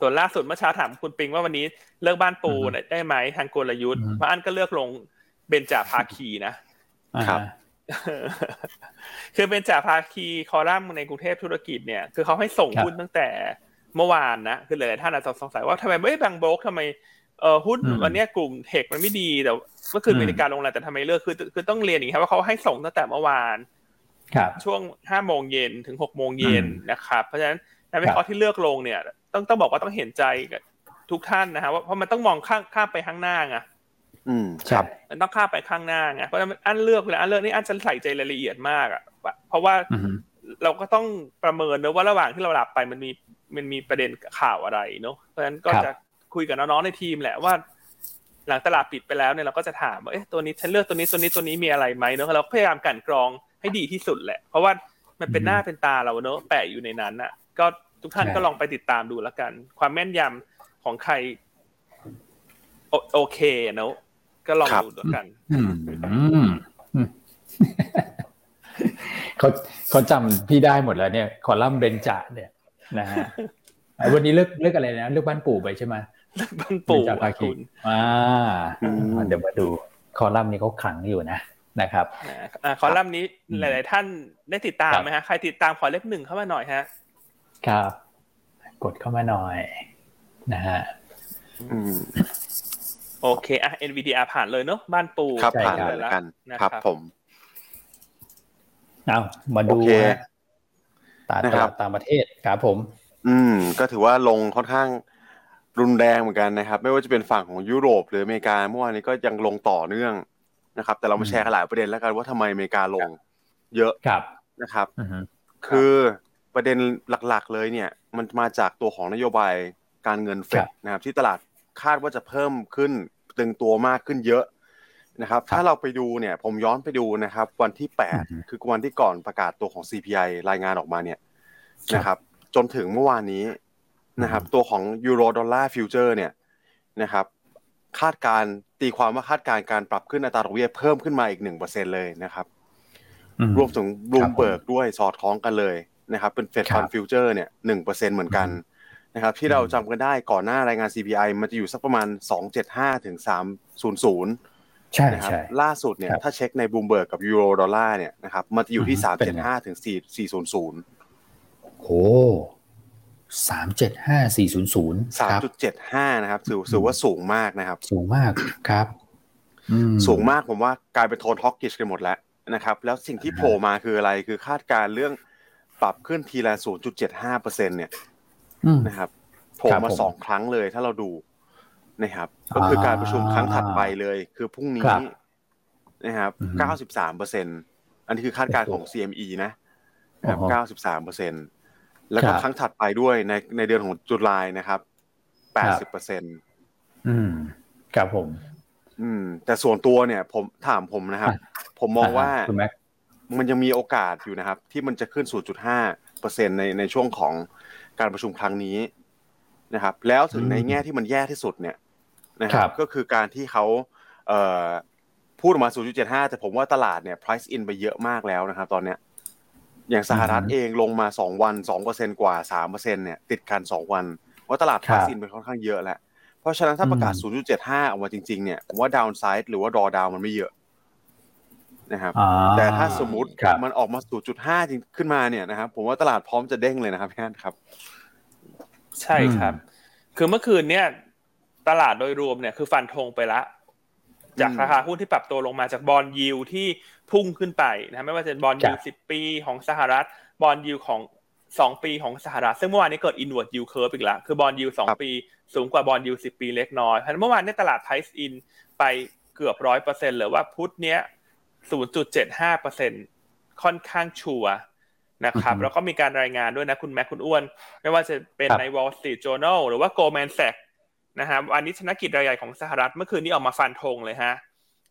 ส่วนล่าสุดเมื่อเช้าถามคุณปิงว่าวันนี้เลือกบ้านปูได้ไหมทางกลยุทธ์พระอันก็เลือกลงเบนจาภาคีนะครับคือเบนจาภาคีคอลัมน์ในกรุงเทพธุรกิจเนี่ย คือเขาให้ส่งหุ้นตั้งแต่เมื่อวานนะคือหลายท่านอาจจะสงสัยว่าทำไมไม่แบงโบกทำไม เออหุ้นวันนี้กลุ่มเทคมันไม่ดีแต่เมื่อคืนมีการลงแรงแต่ทำไมเลิกคือคือต้องเรียนอย่างนี้ครับว่าเขาให้ส่งตั้งแต่เมื่อวานช่วงห้าโมงเย็นถึงหกโมงเย็นนะครับเพราะฉะนั้นนักวิเคราะห์ที่เลือกลงเนี่ย ต้องต้องบอกว่าต้องเห็นใจกับทุกท่านนะฮะว่าเพราะมันต้องมองข้างข้ามไปข้างหน้าไงอืมครับ มันต้องข้ามไปข้างหน้าไงเพราะฉะนั้นอันเลือกเลยอันเลือกนี่อันจะใส่ใจรายละเอียดมากอะเพราะว่าเราก็ต้องประเมินนะว่าระหว่างที่เราหลับไปมันมีมันมีประเด็นข่าวอะไรเนาะเพราะฉะนั้นก็จะ คุยกับน้องๆในทีมแหละว่า หลังตลาดปิดไปแล้วเนี่ยเราก็จะถามว่าเอ๊ะตัวนี้ฉันเลือกตัวนี้ตัวนี้ตัวนี้มีอะไรไหมเนาะเราพยายามกันกรองให้ดีที่สุดแหละ เพราะว่ามันเป็นหน้าเป็นตาเราเนาะแปะอยู่ในนั้นอะ ก็ทุกท่านก็ลองไปติดตามดูแล้วกัน ความแม่นยำของใคร โอเคเนาะก็ลองดูด้วยกันเขาเขาจำพี่ได้หมดแล้วเนี่ย คอลัมน์เบนจาเนี่ยนะฮะวันนี้เลือกเลือกอะไรนะเลือกบ้านปู่ไปใช่ไหม เลือกบ้านปู่จากภาคีอ่าเดี๋ยวมาดูคอลัมน์นี้เขาขังอยู่นะนะครับคอลัมน์นี้หลาย ๆ ท่านได้ติดตามไหมฮะใครติดตามขอเลขหนึ่งเข้ามาหน่อยฮะครับ กดเข้ามาหน่อยนะฮะโอเคอะ NVDR ผ่านเลยเนอะบ้านปูครับผ่านเลยแล้วกันครับผมเอามาดูตลาดต่างประเทศครับผม อืม ก็ถือว่าลงค่อนข้าง รุนแรงเหมือนกันนะครับ ไม่ว่าจะเป็นฝั่งของยุโรปหรืออเมริกาเมื่อวานนี้ก็ยังลงต่อเนื่องนะครับ แต่เรามาแชร์กันหลายประเด็นแล้วกันว่าทำไมอเมริกาลงเยอะนะครับคือประเด็นหลักๆเลยเนี่ย มันมาจากตัวของนโยบายการเงินเฟดนะครับ ที่ตลาดคาดว่าจะเพิ่มขึ้นตึงตัวมากขึ้นเยอะนะครับ ถ้าเราไปดูเนี่ย ผมย้อนไปดูนะครับ วันที่แปดคือวันที่ก่อนประกาศตัวของ CPI รายงานออกมาเนี่ยนะครับ จนถึงเมื่อวานนี้ นะครับตัวของ Eurodollar futures เนี่ยนะครับคาดการตีความว่าคาดการณ์การปรับขึ้นอัตราดอกเบี้ยเพิ่มขึ้นมาอีกหนึ่งเปอร์เซ็นเลยนะครับรวมถึงบลูมเบิร์กด้วยสอดคล้องกันเลยนะครับเป็น Fed fund futures เนี่ยหนึ่งเปอร์เซ็นเหมือนกันนะครับที่เราจำกันได้ก่อนหน้ารายงาน CPI มันจะอยู่สักประมาณสองเจ็ดห้าถึงสามศูนย์ศูนย์ใช่นะครับใช่ล่าสุดเนี่ยถ้าเช็คในบลูมเบิร์กกับ Eurodollar เนี่ยนะครับมันจะอยู่ที่สามเจ็ดห้าถึงสี่สี่ศูนย์ศูนย์โอ้ สามเจ็ดห้าสี่ศูนย์ศูนย์สามจุดเจ็ดห้านะครับถือถือว่าสูงมากนะครับ สูงมากครับอืมสูงมากผมว่ากลายเป็นโทนฮอกกิชกันหมดแล้วนะครับ แล้วสิ่งที่โผล่มาคืออะไรคือคาดการณ์เรื่องปรับขึ้นทีละ0.75เปอร์เซ็นเนี่ยอืมนะครับโผล่ครับมาผมสองครั้งเลยถ้าเราดูนะครับ ก็คือการประชุมครั้งถัดไปเลย คือพรุ่งคนี้รับนะครับอือฮึ93เปอร์เซ็นอันนี้คือคาดการณ์ของ CME นะนะครับอ๋อ93เปอร์เซ็น แล้วก็ครับครั้งถัดไปด้วยในในเดือนของจุลายนะครับ80เปอร์เซ็นอืมครับผม อืม แต่ส่วนตัวเนี่ย ผมถามผมนะครับอะผมมองว่าคุณแม็กมันยังมีโอกาสอยู่นะครับ ที่มันจะขึ้น0.5เปอร์เซ็นในในช่วงของการประชุมครั้งนี้นะครับ แล้วถึงในแง่ที่มันแย่ที่สุดเนี่ยนะคครัรับบก็คือการที่เขาเอ่อพูดออกมา 0.75 แต่ผมว่าตลาดเนี่ย price in ไปเยอะมากแล้วนะครับ ตอนเนี้ย อย่างสหรัฐเองลงมา2วัน2%กว่า3%เนี่ยติดกัน2วันว่าตลาด price in ไปค่อนข้างเยอะแล้วเพราะฉะนั้นถ้าประกาศ 0.75 ออกมาจริง ๆ เนี่ยผมว่า downside หรือว่า drawdown มันไม่เยอะนะครับอ่าแต่ถ้าสมมติครับมันออกมา 0.5 จริงขึ้นมาเนี่ยนะครับ ผมว่าตลาดพร้อมจะเด้งเลยนะครับพี่อันครับ ใช่ครับ คือเมื่อคืนเนี่ย ตลาดโดยรวมเนี่ยคือฟันธงไปละ จากอืมราคาหุ้นที่ปรับตัวลงมาจากบอลยิวที่พุ่งขึ้นไปนะไม่ว่าจะเป็น bond yield ครับสิบปีของสหรัฐ bond yield ของสองปีของสหรัฐซึ่งเมื่อวานนี้เกิด inverted yield curve อีกแล้วคือ bond yield สองครับปีสูงกว่า bond yield สิบปีเล็กน้อยเพราะฉะนั้นเมื่อวานนี้ตลาด price in ไปเกือบร้อยเปอร์เซ็นต์เลยว่าพุธเนี้ยศูนย์จุดเจ็ดห้าเปอร์เซ็นค่อนข้างชัวร์นะครับอือฮึแล้วก็มีการรายงานด้วยนะคุณแม็กคุณอ้วน ไม่ว่าจะเป็นครับใน Wall Street Journal หรือว่า Goldman Sachs นะครับวาณิชธนกิจรายใหญ่ของสหรัฐเมื่อคืนนี้ออกมาฟันธงเลยฮะ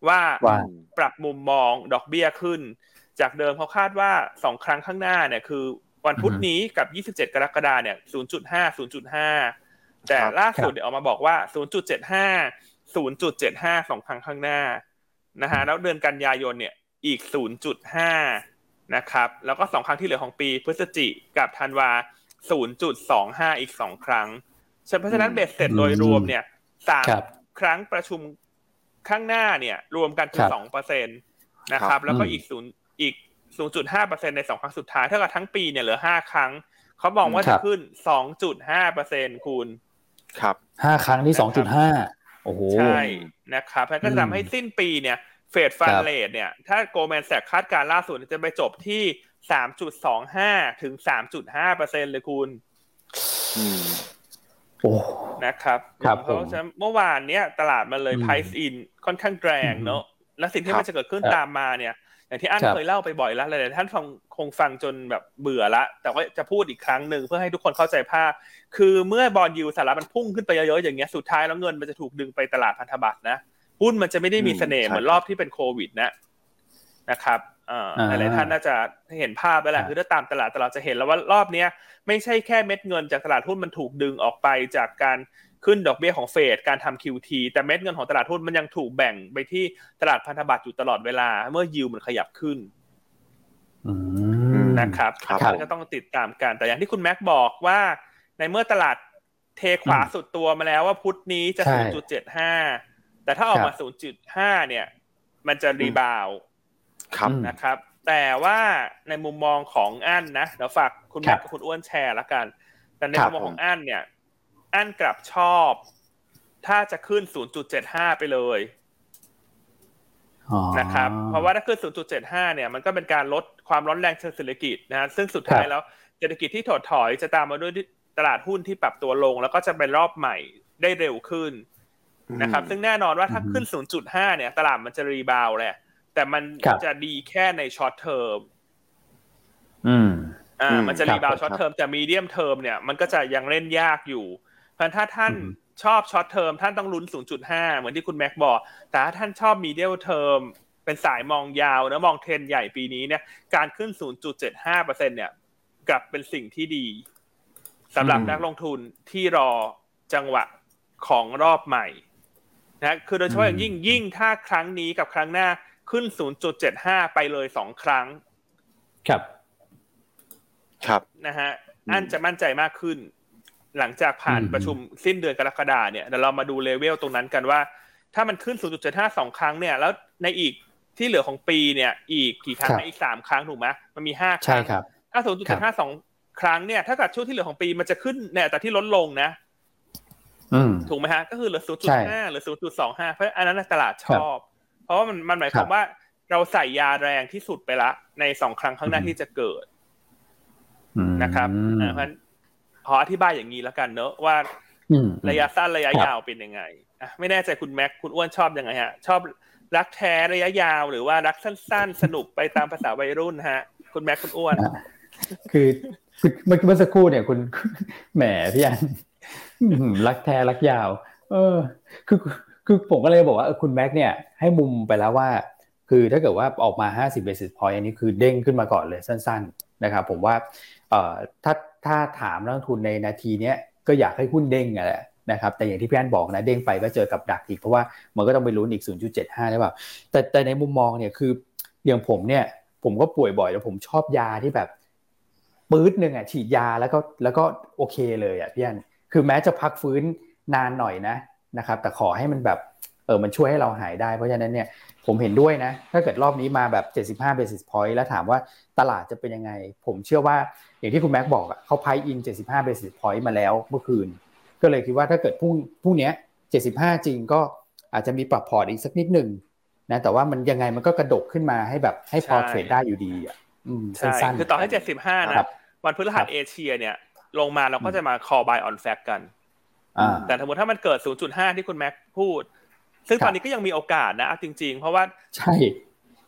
ว่าว่าปรับมุมมองดอกเบี้ยขึ้น จากเดิมเขาคาดว่าสองครั้งข้างหน้าเนี่ยคือ วันพุธนี้กับ 27 กรกฎาเนี่ย 0.5 0.5 แต่ครับล่าสุดเดี๋ยวออกมาบอกว่า 0.75 0.75 สองครั้งข้างหน้านะฮะแล้วเดือนกันยายนเนี่ยอีก 0.5 นะครับ แล้วก็สองครั้งที่เหลือของปีพฤศจิกับธันวา 0.25 อีกสองครั้ง เพราะฉะนั้นอืมเบ็ดเสร็จโดยรวมเนี่ยสามครับครั้งประชุมข้างหน้าเนี่ย รวมกันคือครับสองเปอร์เซ็นตนะคครัรับบแล้วก็อืมอีกศูนย์อีกศูนย์จุดห้าเปอร์เซ็นในสองครั้งสุดท้ายเท่ากับทั้งปีเนี่ยเหลือห้าครั้ง เขาบอกว่าครัจะบขึ้นสองจุดห้าเปอร์เซ็นคูณ ครับห้าครั้งที่สองจุดห้าโอ้โหใช่นะครับแล้วก็จะทำให้สิ้นปีเนี่ยเฟดฟันครับเลทเนี่ย ถ้าโกลแมนแสกคาดการณ์ล่าสุดจะไปจบที่สามจุดสองห้าถึงสามจุดห้าเปอร์เซ็นเลยคุณอืมโอ้ นะครับครับเพราะฉะนั้นเมื่อวานเนี้ยตลาดมันเลยอืม price in ค่อนข้างแรงอืมเนอะและสิ่งที่ครับมันจะเกิดขึ้นครับตามมาเนี่ย อย่างที่อันครับเคยเล่าไปบ่อยแล้วหลายๆท่านฟังคงฟังจนแบบเบื่อละ แต่ว่าจะพูดอีกครั้งหนึ่งเพื่อให้ทุกคนเข้าใจภาพ คือเมื่อบอลยูสหรัฐมันพุ่งขึ้นไปเยอะๆอย่างเงี้ยสุดท้ายแล้วเงินมันจะถูกดึงไปตลาดพันธบัตรนะหุ้นมันจะไม่ได้มีเสน่ห์อืมเหมือนรอบที่เป็นโควิดนะนะครับเอ่ออ่า หลายๆท่านน่าจะเห็นภาพไปแหละครับคือถ้าตามตลาดตลาดจะเห็นแล้วว่ารอบเนี้ยไม่ใช่แค่เม็ดเงินจากตลาดหุ้นมันถูกดึงออกไปจากการขึ้นดอกเบี้ยของเฟดการทำ QT แต่เม็ดเงินของตลาดหุ้นมันยังถูกแบ่งไปที่ตลาดพันธบัตรอยู่ตลอดเวลา เมื่อยิวมันขยับขึ้นอืมนะครับครับอันนี้ก็ต้องติดตามกันแต่อย่างที่คุณแม็กบอกว่า ในเมื่อตลาดเทขวาสุดตัวมาแล้วว่าพุธนี้จะใช่0.75 แต่ถ้าออกมา 0.5 เนี่ย มันจะ rebound ครับอืมนะครับ แต่ว่าในมุมมองของอั้นนะเดี๋ยวฝากคุณแม็กครับกับคุณอ้วนแชร์ละกัน แต่ในครัมุบมมองของอั้นเนี่ยอั้นกลับชอบ ถ้าจะขึ้น 0.75 ไปเลยอ๋อนะครับเพราะว่าถ้าขึ้น 0.75 เนี่ยมันก็เป็นการลดความร้อนแรงเชิงเศรษฐกิจนะฮะซึ่งสุดท้ายครับแล้วเศรษฐกิจที่ถดถอยจะตามมาด้วยตลาดหุ้นที่ปรับตัวลง แล้วก็จะเป็นรอบใหม่ได้เร็วขึ้นนะครับ ซึ่งแน่นอนว่าถ้าขึ้น 0.5 เนี่ย ตลาดมันจะ rebound แหละ แต่มันครับจะดีแค่ใน short termอืมอ่าอืมมันจะครับรีบาวช็อตครับเทอมแต่ medium term เนี่ยมันก็จะยังเล่นยากอยู่ เพราะฉะนั้นถ้าท่านอืมชอบ short term ท่านต้องลุ้น 0.5 เหมือนที่คุณแม็กบอก แต่ถ้าท่านชอบ medium term เป็นสายมองยาวนะมองเทรนด์ใหญ่ปีนี้เนี่ยการขึ้น 0.75%เนี่ยกลับเป็นสิ่งที่ดีสำหรับอืมนักลงทุนที่รอจังหวะของรอบใหม่นะคือโดยเฉพาะอย่างยิ่งยิ่งถ้าครั้งนี้กับครั้งหน้า ขึ้น 0.75 ไปเลยสองครั้ง ครับ ครับนะฮะอันจะมั่นใจมากขึ้น หลังจากผ่านประชุมสิ้นเดือนกรกฎาเนี่ยเดี๋ยวเรามาดูเลเวลตรงนั้นกันว่า ถ้ามันขึ้น 0.75สองครั้งเนี่ย แล้วในอีกที่เหลือของปีเนี่ย อีกกี่ครั้งอีกสามครั้งถูกไหมมันมีห้าครั้งใช่ครับถ้า 0.75สองครั้งเนี่ยถ้าเกิดช่วงที่เหลือของปีมันจะขึ้นในอัตราที่ลดลงนะอืมถูกไหมฮะ ก็คือเหลือใช่0.5 หรือ 0.25 เพราะอันนั้นตลาดชอบเพ ราะว่ามันมันหมายความว่า เราใส่ยาแรงที่สุดไปละ ในสองครั้งข้างหน้าที่จะเกิดอืมนะครับอ่าเพราะฉะนั้นขออธิบายอย่างนี้แล้วกันเนอะว่าอืมระยะสั้นระยะครับยาวเป็นยังไงอะไม่แน่ใจคุณแม็กคุณอ้วนชอบยังไงฮะ ชอบรักแท้ระยะยาวหรือว่ารักสั้น ๆ สนุกไปตามภาษาวัยรุ่นฮะ คุณแม็กคุณอ้วน คือคือเมื่อเมื่อสักครู่เนี่ย คุณแหมพี่อันอื้อหือรักแท้รักยาว เออ คือ คือผมก็เลยบอกว่าคุณแม็กเนี่ยให้มุมไปแล้วว่า คือถ้าเกิดว่าออกมา 50 basis point อันนี้คือเด้งขึ้นมาก่อนเลยสั้นๆนะครับผมว่าถ้าถ้าถามนักทุนในนาทีนี้ก็อยากให้หุ้นเด้งอะแหละนะครับแต่อย่างที่พี่อันบอกนะเด้งไปก็เจอกับดักอีกเพราะว่ามันก็ต้องไปลุ้นอีก 0.75 ได้เปล่าแต่แต่ในมุมมองเนี่ยคืออย่างผมเนี่ยผมก็ป่วยบ่อยแล้วผมชอบยาที่แบบปื๊ดหนึ่งอะฉีดยาแล้วก็แล้วก็โอเคเลยอะพี่อันคือแม้จะพักฟื้นนานหน่อยนะ นะครับ แต่ขอให้มันแบบเออมันช่วยให้เราหายได้เพราะฉะนั้นเนี่ยผมเห็นด้วยนะ ถ้าเกิดรอบนี้มาแบบ 75 basis point แล้วถามว่าตลาดจะเป็นยังไง ผมเชื่อว่าอย่างที่คุณแม็กบอกอะเขาไพอิน 75 basis point มาแล้วเมื่อคืน ก็เลยคิดว่าถ้าเกิดพรุ่งพรุ่งเนี้ย75 จริงก็อาจจะมีปรับพอร์ตอีกสักนิดหนึ่งนะแต่ว่ามันยังไงมันก็กระดกขึ้นมาให้แบบให้พอใช่เทรดได้อยู่ดีอะอืมใช่สั้นๆคือต่อให้ 75 นะครับวันพฤหัสเอเชียเนี่ย ลงมาเราก็จะมา call buy on fact กันอ่า แต่สมมติถ้ามันเกิด 0.5 ที่คุณแม็กพูด ซึ่งครับตอนนี้ก็ยังมีโอกาสนะเอาจริง ๆ เพราะว่าใช่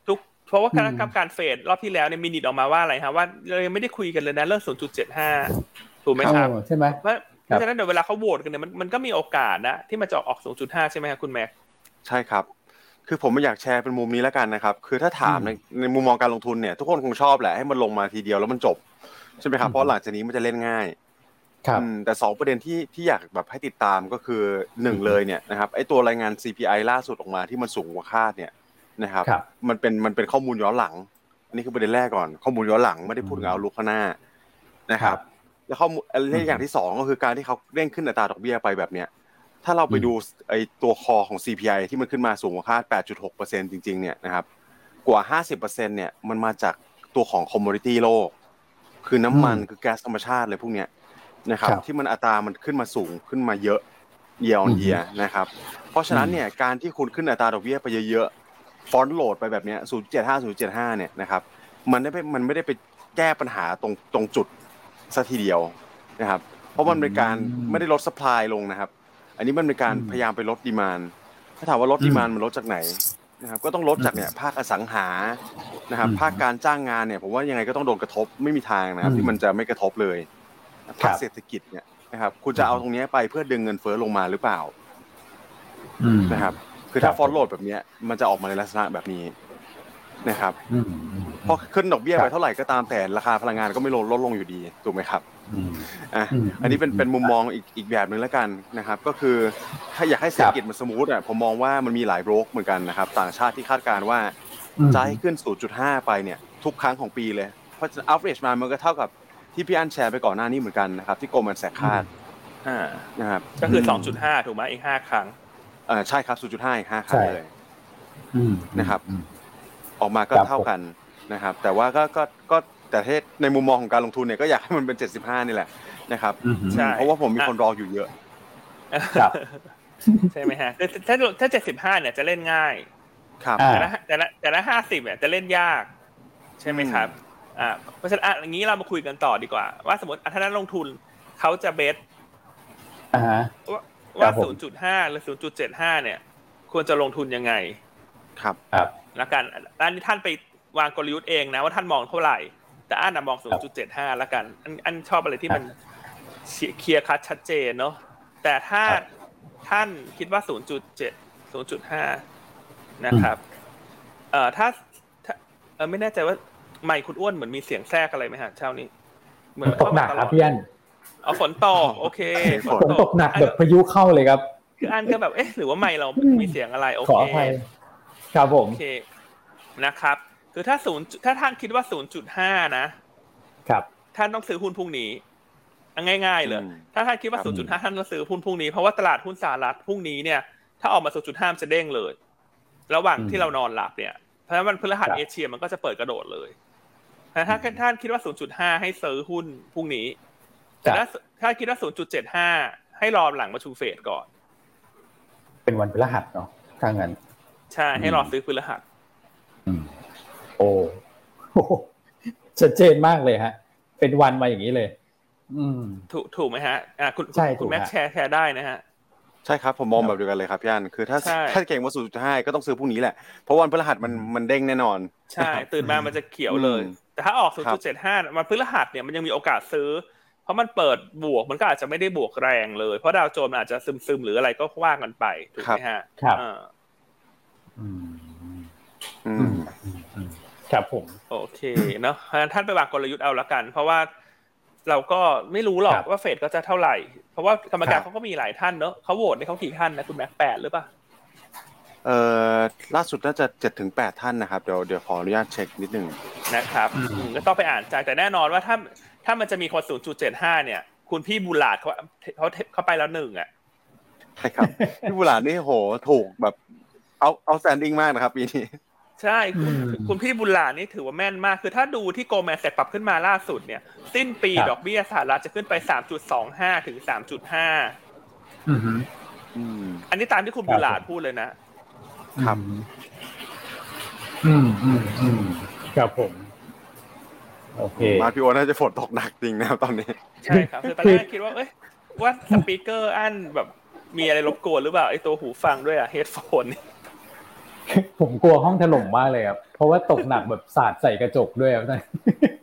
ทุกเพราะว่าคณะอืมกรรมการเฟดรอบที่แล้วเนี่ยมีนิดออกมาว่าอะไรฮะว่าเรายังไม่ได้คุยกันเลยนะเรื่อง 0.75 ถูกไหมครับเออใช่ไหมเพราะเพครับราะฉะนั้นเดี๋ยวเวลาเขาโหวตกันเนี่ยมันมันก็มีโอกาสนะที่มันจะออก 0.5 ใช่ไหมครับคุณแม็กใช่ครับคือผมไม่อยากแชร์เป็นมุมนี้แล้วกันนะครับ คือถ้าถามในในมุมมองการลงทุนเนี่ย ทุกคนคงชอบแหละให้มันลงมาทีเดียวแล้วมันจบ ใช่ไหมครับเพราะหลังจากนี้มันจะเล่นง่ายครับอืม แต่สองประเด็นที่ที่อยากแบบให้ติดตามก็คือหนึ่งเลยเนี่ยนะครับไอตัวรายงาน CPI ล่าสุดออกมาที่มันสูงกว่าคาดเนี่ยนะครับครับมันเป็นมันเป็นข้อมูลย้อนหลัง อันนี้คือประเด็นแรกก่อน ข้อมูลย้อนหลังไม่ได้พูดถึงเอาลุกข้างหน้านะครับ แล้วข้อมูลเรื่องอย่างที่สองก็คือการที่เขาเร่งขึ้นอัตราดอกเบี้ยไปแบบเนี้ยถ้าเราไปดูไอตัวคอของ CPI ที่มันขึ้นมาสูงกว่าคาด 8.6%จริงๆ เนี่ยนะครับ กว่า 50%เนี่ย มันมาจากตัวของคอมม o ดิตี้โลก คือน้ำมันอืมคือแก๊สธรรมชาติเลยพวกเนี้ย นะครับครับ ที่มันอัตรามันขึ้นมาสูงขึ้นมาเยอะ year on year นะครับ เพราะฉะนั้นเนี่ยการที่คุณขึ้นอัตราดอกเบี้ยไปเยอะๆ front load ไปแบบเนี้ย0.75 0.75เนี่ยนะครับมันได้ไปมันไม่ได้ไปแก้ปัญหาตรงตรงจุดซะทีเดียวนะครับ เพราะมันเป็นการอืมไม่ได้ลด supply ลงนะครับ อันนี้มันเป็นการอืมพยายามไปลด demand ถ้าถามว่าลดอืม demand มันลดจากไหนนะครับ ก็ต้องลดจากเนี่ยภาคอสังหานะครับอืมภาคการจ้างงานเนี่ยผมว่ายังไงก็ต้องโดนกระทบไม่มีทางนะครับอืมที่มันจะไม่กระทบเลยครั ภาคบเศรษฐกิจเนี่ยนะครับคุณจะเอาตรงเนี้ยไปเพื่อดึงเงินเฟ้อลงมาหรือเปล่าอืมนะครับ คือครัถ้าบ front load แบบเนี้ยมันจะออกมาในลักษณะแบบนี้นะครับอืมอืมพอขึ้นดอกเบี้ยครัไปบเท่าไหร่ก็ตามแต่ราคาพลังงานก็ไม่ลดลดลงอยู่ดีถูกไหมครับอืมอะอืมอันนี้เป็นอืมเป็นมุมมองอีกอีกแบบหนึ่งแล้วกันนะครับ ก็คือถ้าอยากให้เศรษฐกิจมัน smooth อะผมมองว่ามันมีหลายโบรกเหมือนกันนะครับ ต่างชาติที่คาดการณ์ว่าอืมจะให้ขึ้น 0.5 ไปเนี่ย ทุกครั้งของปีเลย เพราะ average มามันก็เท่ากับ ที่พี่อันแชร์ไปก่อนหน้านี้เหมือนกันนะครับ ที่โกลแมนแสกคาดอ่านะครับก็คือ2.5ถูกไหมอีก5ครั้งอ่าใช่ครับ0.5อีก5ครั้งใช่เลยอืมนะครับอืมออกมาก็ครับเท่ากันนะครับ แต่ว่าก็ก็ก็แต่ถ้าในมุมมองของการลงทุนเนี่ยก็อยากให้มันเป็น75นี่แหละนะครับอืมใช่เพราะว่าผมมีคนรออยู่เยอะครับใช่ไหมฮะคือถ้าถ้า75เนี่ยจะเล่นง่าย ครับอ่าแต่ละแต่ละแต่ละห้าสิบเนี่ยจะเล่นยาก ใช่ไหมครับ อ่าเพราะฉะนั้นอะอย่างนี้เรามาคุยกันต่อดีกว่า ว่าสมมติอะถ้านักลงทุนเขาจะเบสอ่าฮะ ว่าครัว่าบผม0.5หรือ0.75เนี่ย ควรจะลงทุนยังไง ครับ ครับแล้วกันอันนี้ท่านไปวางกลยุทธ์เองนะว่าท่านมองเท่าไหร่ แต่อันนะมอง 0.75แล้วกัน อันอันชอบอะไรที่มันเคลียร์คัดชัดเจนเนาะ แต่ถ้าครับท่านคิดว่า 0.7 0.5 นะครับ เอ่อถ้าถ้าเออไม่แน่ใจว่า ไม่คุณอ้วนเหมือนมีเสียงแทรกอะไรไหมฮะเช้านี้ เหมือนตกหนักครับพี่อันเอาฝนตกโอเคฝฝนตกหนักแบบพายุเข้าเลยครับ คืออันก็แบบเอ๊ะหรือว่าไม่เรามีเสียงอะไรโอขอเคอภัยครับผมโอเคนะครับ คือถ้าศูนย์ถ้าท่านคิดว่าศูนย์จุดห้านะครับท่านต้องซื้อหุ้นพรุ่งนี้เอาง่ายๆเลยอืมถ้าท่านคิดว่าครับ0.5 ท่านต้องซื้อหุ้นพรุ่งนี้ เพราะว่าตลาดหุ้นสหรัฐพรุ่งนี้เนี่ย ถ้าออกมา 0.5มันจะเด้งเลย ระหว่างอืมที่เรานอนหลับเนี่ย เพราะฉะนั้นวันพฤหัสครับเอเชียมันก็จะเปิดกระโดดเลย แต่ถ้าท่านคิดว่า 0.5 ให้ซื้อหุ้นพรุ่งนี้ แต่ถ้าถ้าคิดว่า 0.75 ให้รอหลังประชุมเฟดก่อน เป็นวันพฤหัสเนาะถ้างั้น ใช่ ให้รอซื้อพฤหัสอืมโอ้โหชัดเจนมากเลยฮะ เป็นวันมาอย่างนี้เลย อืม ถูกถูกไหมฮะ อ่าคุณใช่คุณถูกแม็กฮะแชร์แชร์ได้นะฮะ ใช่ครับผมมองครับแบบเดียวกันเลยครับพี่อันคือถ้าใช่ถ้าเก่งว่า0.5ก็ต้องซื้อพรุ่งนี้แหละ เพราะวันพฤหัสมันมันเด้งแน่นอน ใช่ ตื่นมามันจะเขียวเลยอืมแต่ถ้าออกครับ0.75มันพฤหัสเนี่ยมันยังมีโอกาสซื้อ เพราะมันเปิดบวกมันก็อาจจะไม่ได้บวกแรงเลย เพราะดาวโจนส์มันอาจจะซึมๆหรืออะไรก็ว่ากันไปถูกไหมฮะครับอ่าอืมอือืมมอืมอืมครับผม โอเคเนาะเพราะฉะนั้นท่านไปวางกลยุทธ์เอาละกัน เพราะว่า เราก็ไม่รู้หรอกครับว่าเฟดก็จะเท่าไหร่ เพราะว่ากรรมการครับเขาก็มีหลายท่านเนาะเขาโหวตในเขากี่ท่านนะคุณแม็กแปดหรือเปล่าเอ่อล่าสุดน่าจะเจ็ดถึงแปดท่านนะครับเดี๋ยวเดี๋ยวขออนุญาตเช็คนิดนึงนะครับอืมอืมก็ต้องไปอ่านใจแต่แน่นอนว่าถ้าถ้ามันจะมีคน0.75เนี่ย คุณพี่บูลาดเขาเขาเขาไปแล้วหนึ่งอะใช่ครับ พี่บุญหลานี่โหถูกแบบ เอา outstanding มากนะครับปีนี้ ใช่คุณอืมคุณพี่บุญหลานี่ถือว่าแม่นมาก คือถ้าดูที่ Goldman Sachs ปรับขึ้นมาล่าสุดเนี่ย สิ้นปีครับดอกเบี้ยสหรัฐจะขึ้นไป3.25ถึง3.5อืมฮึอืมอันนี้ตามที่คุณบุญหลาพูดเลยนะครับอืมอืมอืมครับผมโอเคมาพี่โอน่าจะฝนตกหนักจริงนะครับตอนนี้ ใช่ครับคือตอนแรกคิดว่าเอ้ยว่า speaker อั้นแบบมีอะไรรบกวนหรือเปล่าไอตัวหูฟังด้วยอะ headphone ผมกลัวห้องถล่มมากเลยครับ เพราะว่าตกหนักแบบสาดใส่กระจกด้วยครับ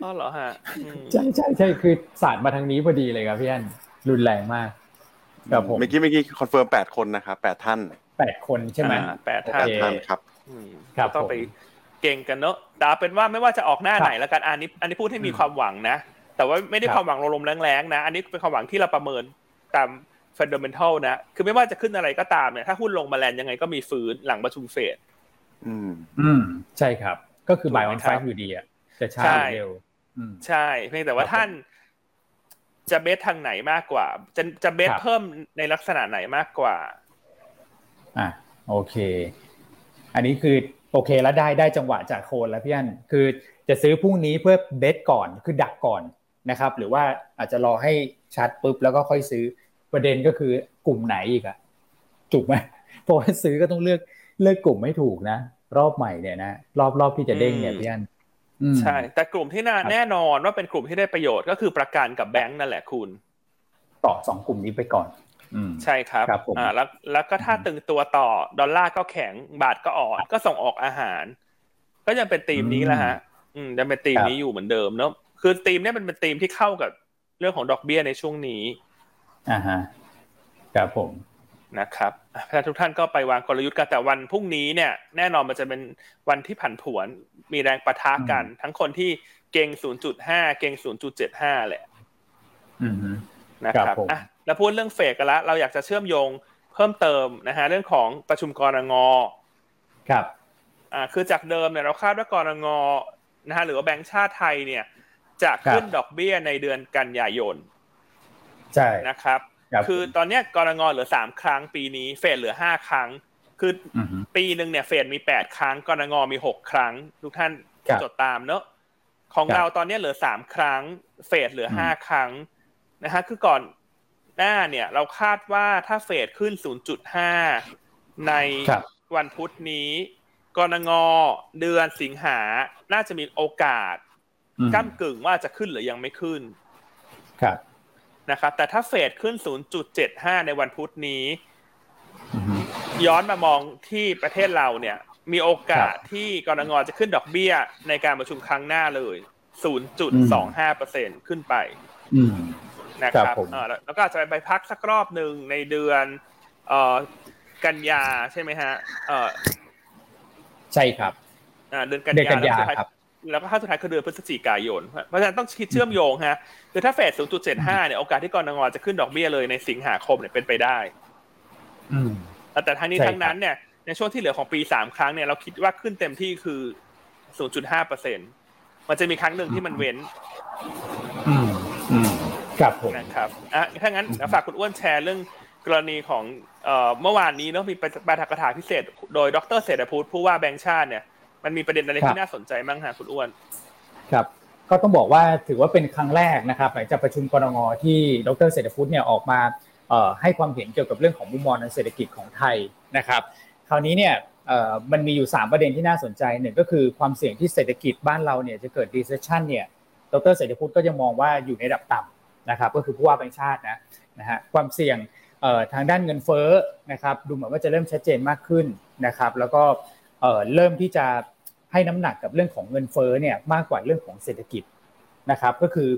อ๋อเหรอฮะอืมใช่ใช่ใช่คือสาดมาทางนี้พอดีเลยครับพี่อั้นรุนแรงมากครับผมเมื่อกี้เมื่อกี้ confirm แปดคนนะครับแปดท่านแปดคนใช่ไหมอ่าแปดโอท่านเคท่านครับอืมครับก็ต้องไปผมเก่งกันเนอะแต่เอาเป็นว่าไม่ว่าจะออกหน้าครับไหนแล้วกันอันนี้ อันนี้พูดให้มีอืมความหวังนะ แต่ว่าไม่ได้ครับความหวังลมๆแล้งๆนะ อันนี้เป็นความหวังที่เราประเมินตาม fundamental นะ คือไม่ว่าจะขึ้นอะไรก็ตามเนี่ย ถ้าหุ้นลงมาแลนด์ยังไงก็มีฟื้นหลังประชุมเฟด อืม อืม ใช่ครับ ก็คือถูกไหม buy on fact ครับอยู่ดีอะจะช้าใช่หรือเร็วอืมใช่ เพียงแต่ว่าครับท่านจะ bet ทางไหนมากกว่า จะจะ bet ครับเพิ่มในลักษณะไหนมากกว่า อะโอเค อันนี้คือโอเคแล้วได้ได้จังหวะจากโคนแล้วพี่อั้นคือจะซื้อพรุ่งนี้เพื่อเบสก่อนคือดักก่อนนะครับ หรือว่าอาจจะรอให้ชัดปุ๊บแล้วก็ค่อยซื้อประเด็นก็คือกลุ่มไหนอีกอะถูกไหมเพราะว่าซื้อก็ต้องเลือก เลือกกลุ่มไม่ถูกนะ รอบใหม่เนี่ยนะรอบรอบที่จะเด้งเนี่ยอืมพี่อันอืมใช่ แต่กลุ่มที่น่าครับแน่นอนว่าเป็นกลุ่มที่ได้ประโยชน์ก็คือประกันกับแบงก์นั่นแหละคุณ ต่อสองกลุ่มนี้ไปก่อนอืมใช่ครับครับผมอ่าแล้วแล้วก็ถ้าอืมตึงตัวต่อดอลลาร์ก็แข็งบาทก็อ่อนก็ส่งออกอาหาร ก็ยังเป็นธีมนี้แหละฮะ อืมยังเป็นธีมครับนี้อยู่เหมือนเดิมเนอะคือธีมเนี้ยมันเป็นธีมที่เข้ากับเรื่องของดอกเบี้ยในช่วงนี้อ่าฮะครับผม นะครับอะถ้าทุกท่านก็ไปวางกลยุทธ์กันแต่วันพรุ่งนี้เนี่ยแน่นอนมันจะเป็นวันที่ผันผวนมีแรงประทะกัน ทั้งคนที่เก่ง 0.5 เก่ง 0.75 แหละอืมฮึนะคครัรับบผมอะแล้วพูดเรื่องเฟกกันละเราอยากจะเชื่อมโยงเพิ่มเติมนะฮะเรื่องของประชุมกรงงครับอ่าคือจากเดิมเนี่ยเราคาดว่ากรงงนะฮะหรือว่าแบงก์ชาติไทยเนี่ย จะขึ้นดอกเบี้ยในเดือนกันยายนใช่นะครับ ครับคือตอนเนี้ยกรงงเหลือสามครั้งปีนี้เฟดเหลือห้าครั้ง คือออือฮึปีหนึ่งเนี่ยเฟดมีแปดครั้งกรงงมีหกครั้ง ทุกท่านครับจดตามเนอะของครับเราตอนเนี้ยเหลือสามครั้ง เฟดเหลืออมห้าครั้งนะฮะคือก่อนหน้าเนี่ย เราคาดว่าถ้าเฟดขึ้น 0.5 ในครับวันพุธนี้กรงงเดือนสิงหา น่าจะมีโอกาสอืมก้ากึ่งว่าจะขึ้นหรือยังไม่ขึ้น ครับ นะครับแต่ถ้าเฟดขึ้น 0.75 ในวันพุธนี้อือฮึย้อนมามองที่ประเทศเราเนี่ย มีโอกาสที่กรงงจะขึ้นดอกเบี้ยในการประชุมครั้งหน้าเลย 0.25%ขึ้นไปอืมนะคครัรับบผมเอ่อแล้วแล้วก็อาจจะไปพักสักรอบหนึ่งในเดือนเอ่อกันยาใช่ไหมฮะเอ่อใช่ครับอ่าเดือนกันเดือนยากันยาแล้วสุดท้ายครับ แล้วก็ขั้นสุดท้ายคือเดือนพฤศจิกายน เพราะฉะนั้นต้องคิดเชื่อมโยงฮะคือถ้าเฟด 0.75 เนี่ยโอกาสที่กรงงจะขึ้นดอกเบี้ยเลยในสิงหาคมเนี่ยเป็นไปได้แต่ทั้งนี้ทั้งนั้นเนี่ยในช่วงที่เหลือของปีสามครั้งเนี่ยเราคิดว่าขึ้นเต็มที่คือศูนย์จุดห้าเปอร์เซ็นมันจะมีครั้งหนึ่งที่มันเว้นอืมอืมครับผมนะครับอะถ้างั้นฝากคุณอ้วนแชร์เรื่องกรณีของเอ่อเมื่อวานนี้เนาะมีปาฐกถาพิเศษ โดยดรเศรษฐพุทธผู้ว่าแบงค์ชาติเนี่ย มันมีประเด็นอะไรที่น่าสนใจบ้างฮะคุณอ้วน ครับ ก็ต้องบอกว่าถือว่าเป็นครั้งแรกนะครับหลังจากประชุมกรงที่ดรเศรษฐพุทธเนี่ยออกมาให้ความเห็นเกี่ยวกับเรื่องของมุมมองทางเศรษฐกิจของไทยนะครับ คราวนี้เนี่ยมันมีอยู่ 3 ประเด็นที่น่าสนใจหนึ่งก็คือความเสี่ยงที่เศรษฐกิจบ้านเราเนี่ยจะเกิด recession เนี่ยดรเศรษฐพุทธก็ยังมองว่าอยู่ในระดับต่ำนะครับก็คือผู้ว่าแบงค์ชาตินะนะฮะความเสี่ยงทางด้านเงินเฟ้อนะครับดูเหมือนว่าจะเริ่มชัดเจนมากขึ้นนะครับแล้วก็ เริ่มที่จะให้น้ำหนักกับเรื่องของเงินเฟ้อเนี่ยมากกว่าเรื่องของเศรษฐกิจนะครับ ก็คือ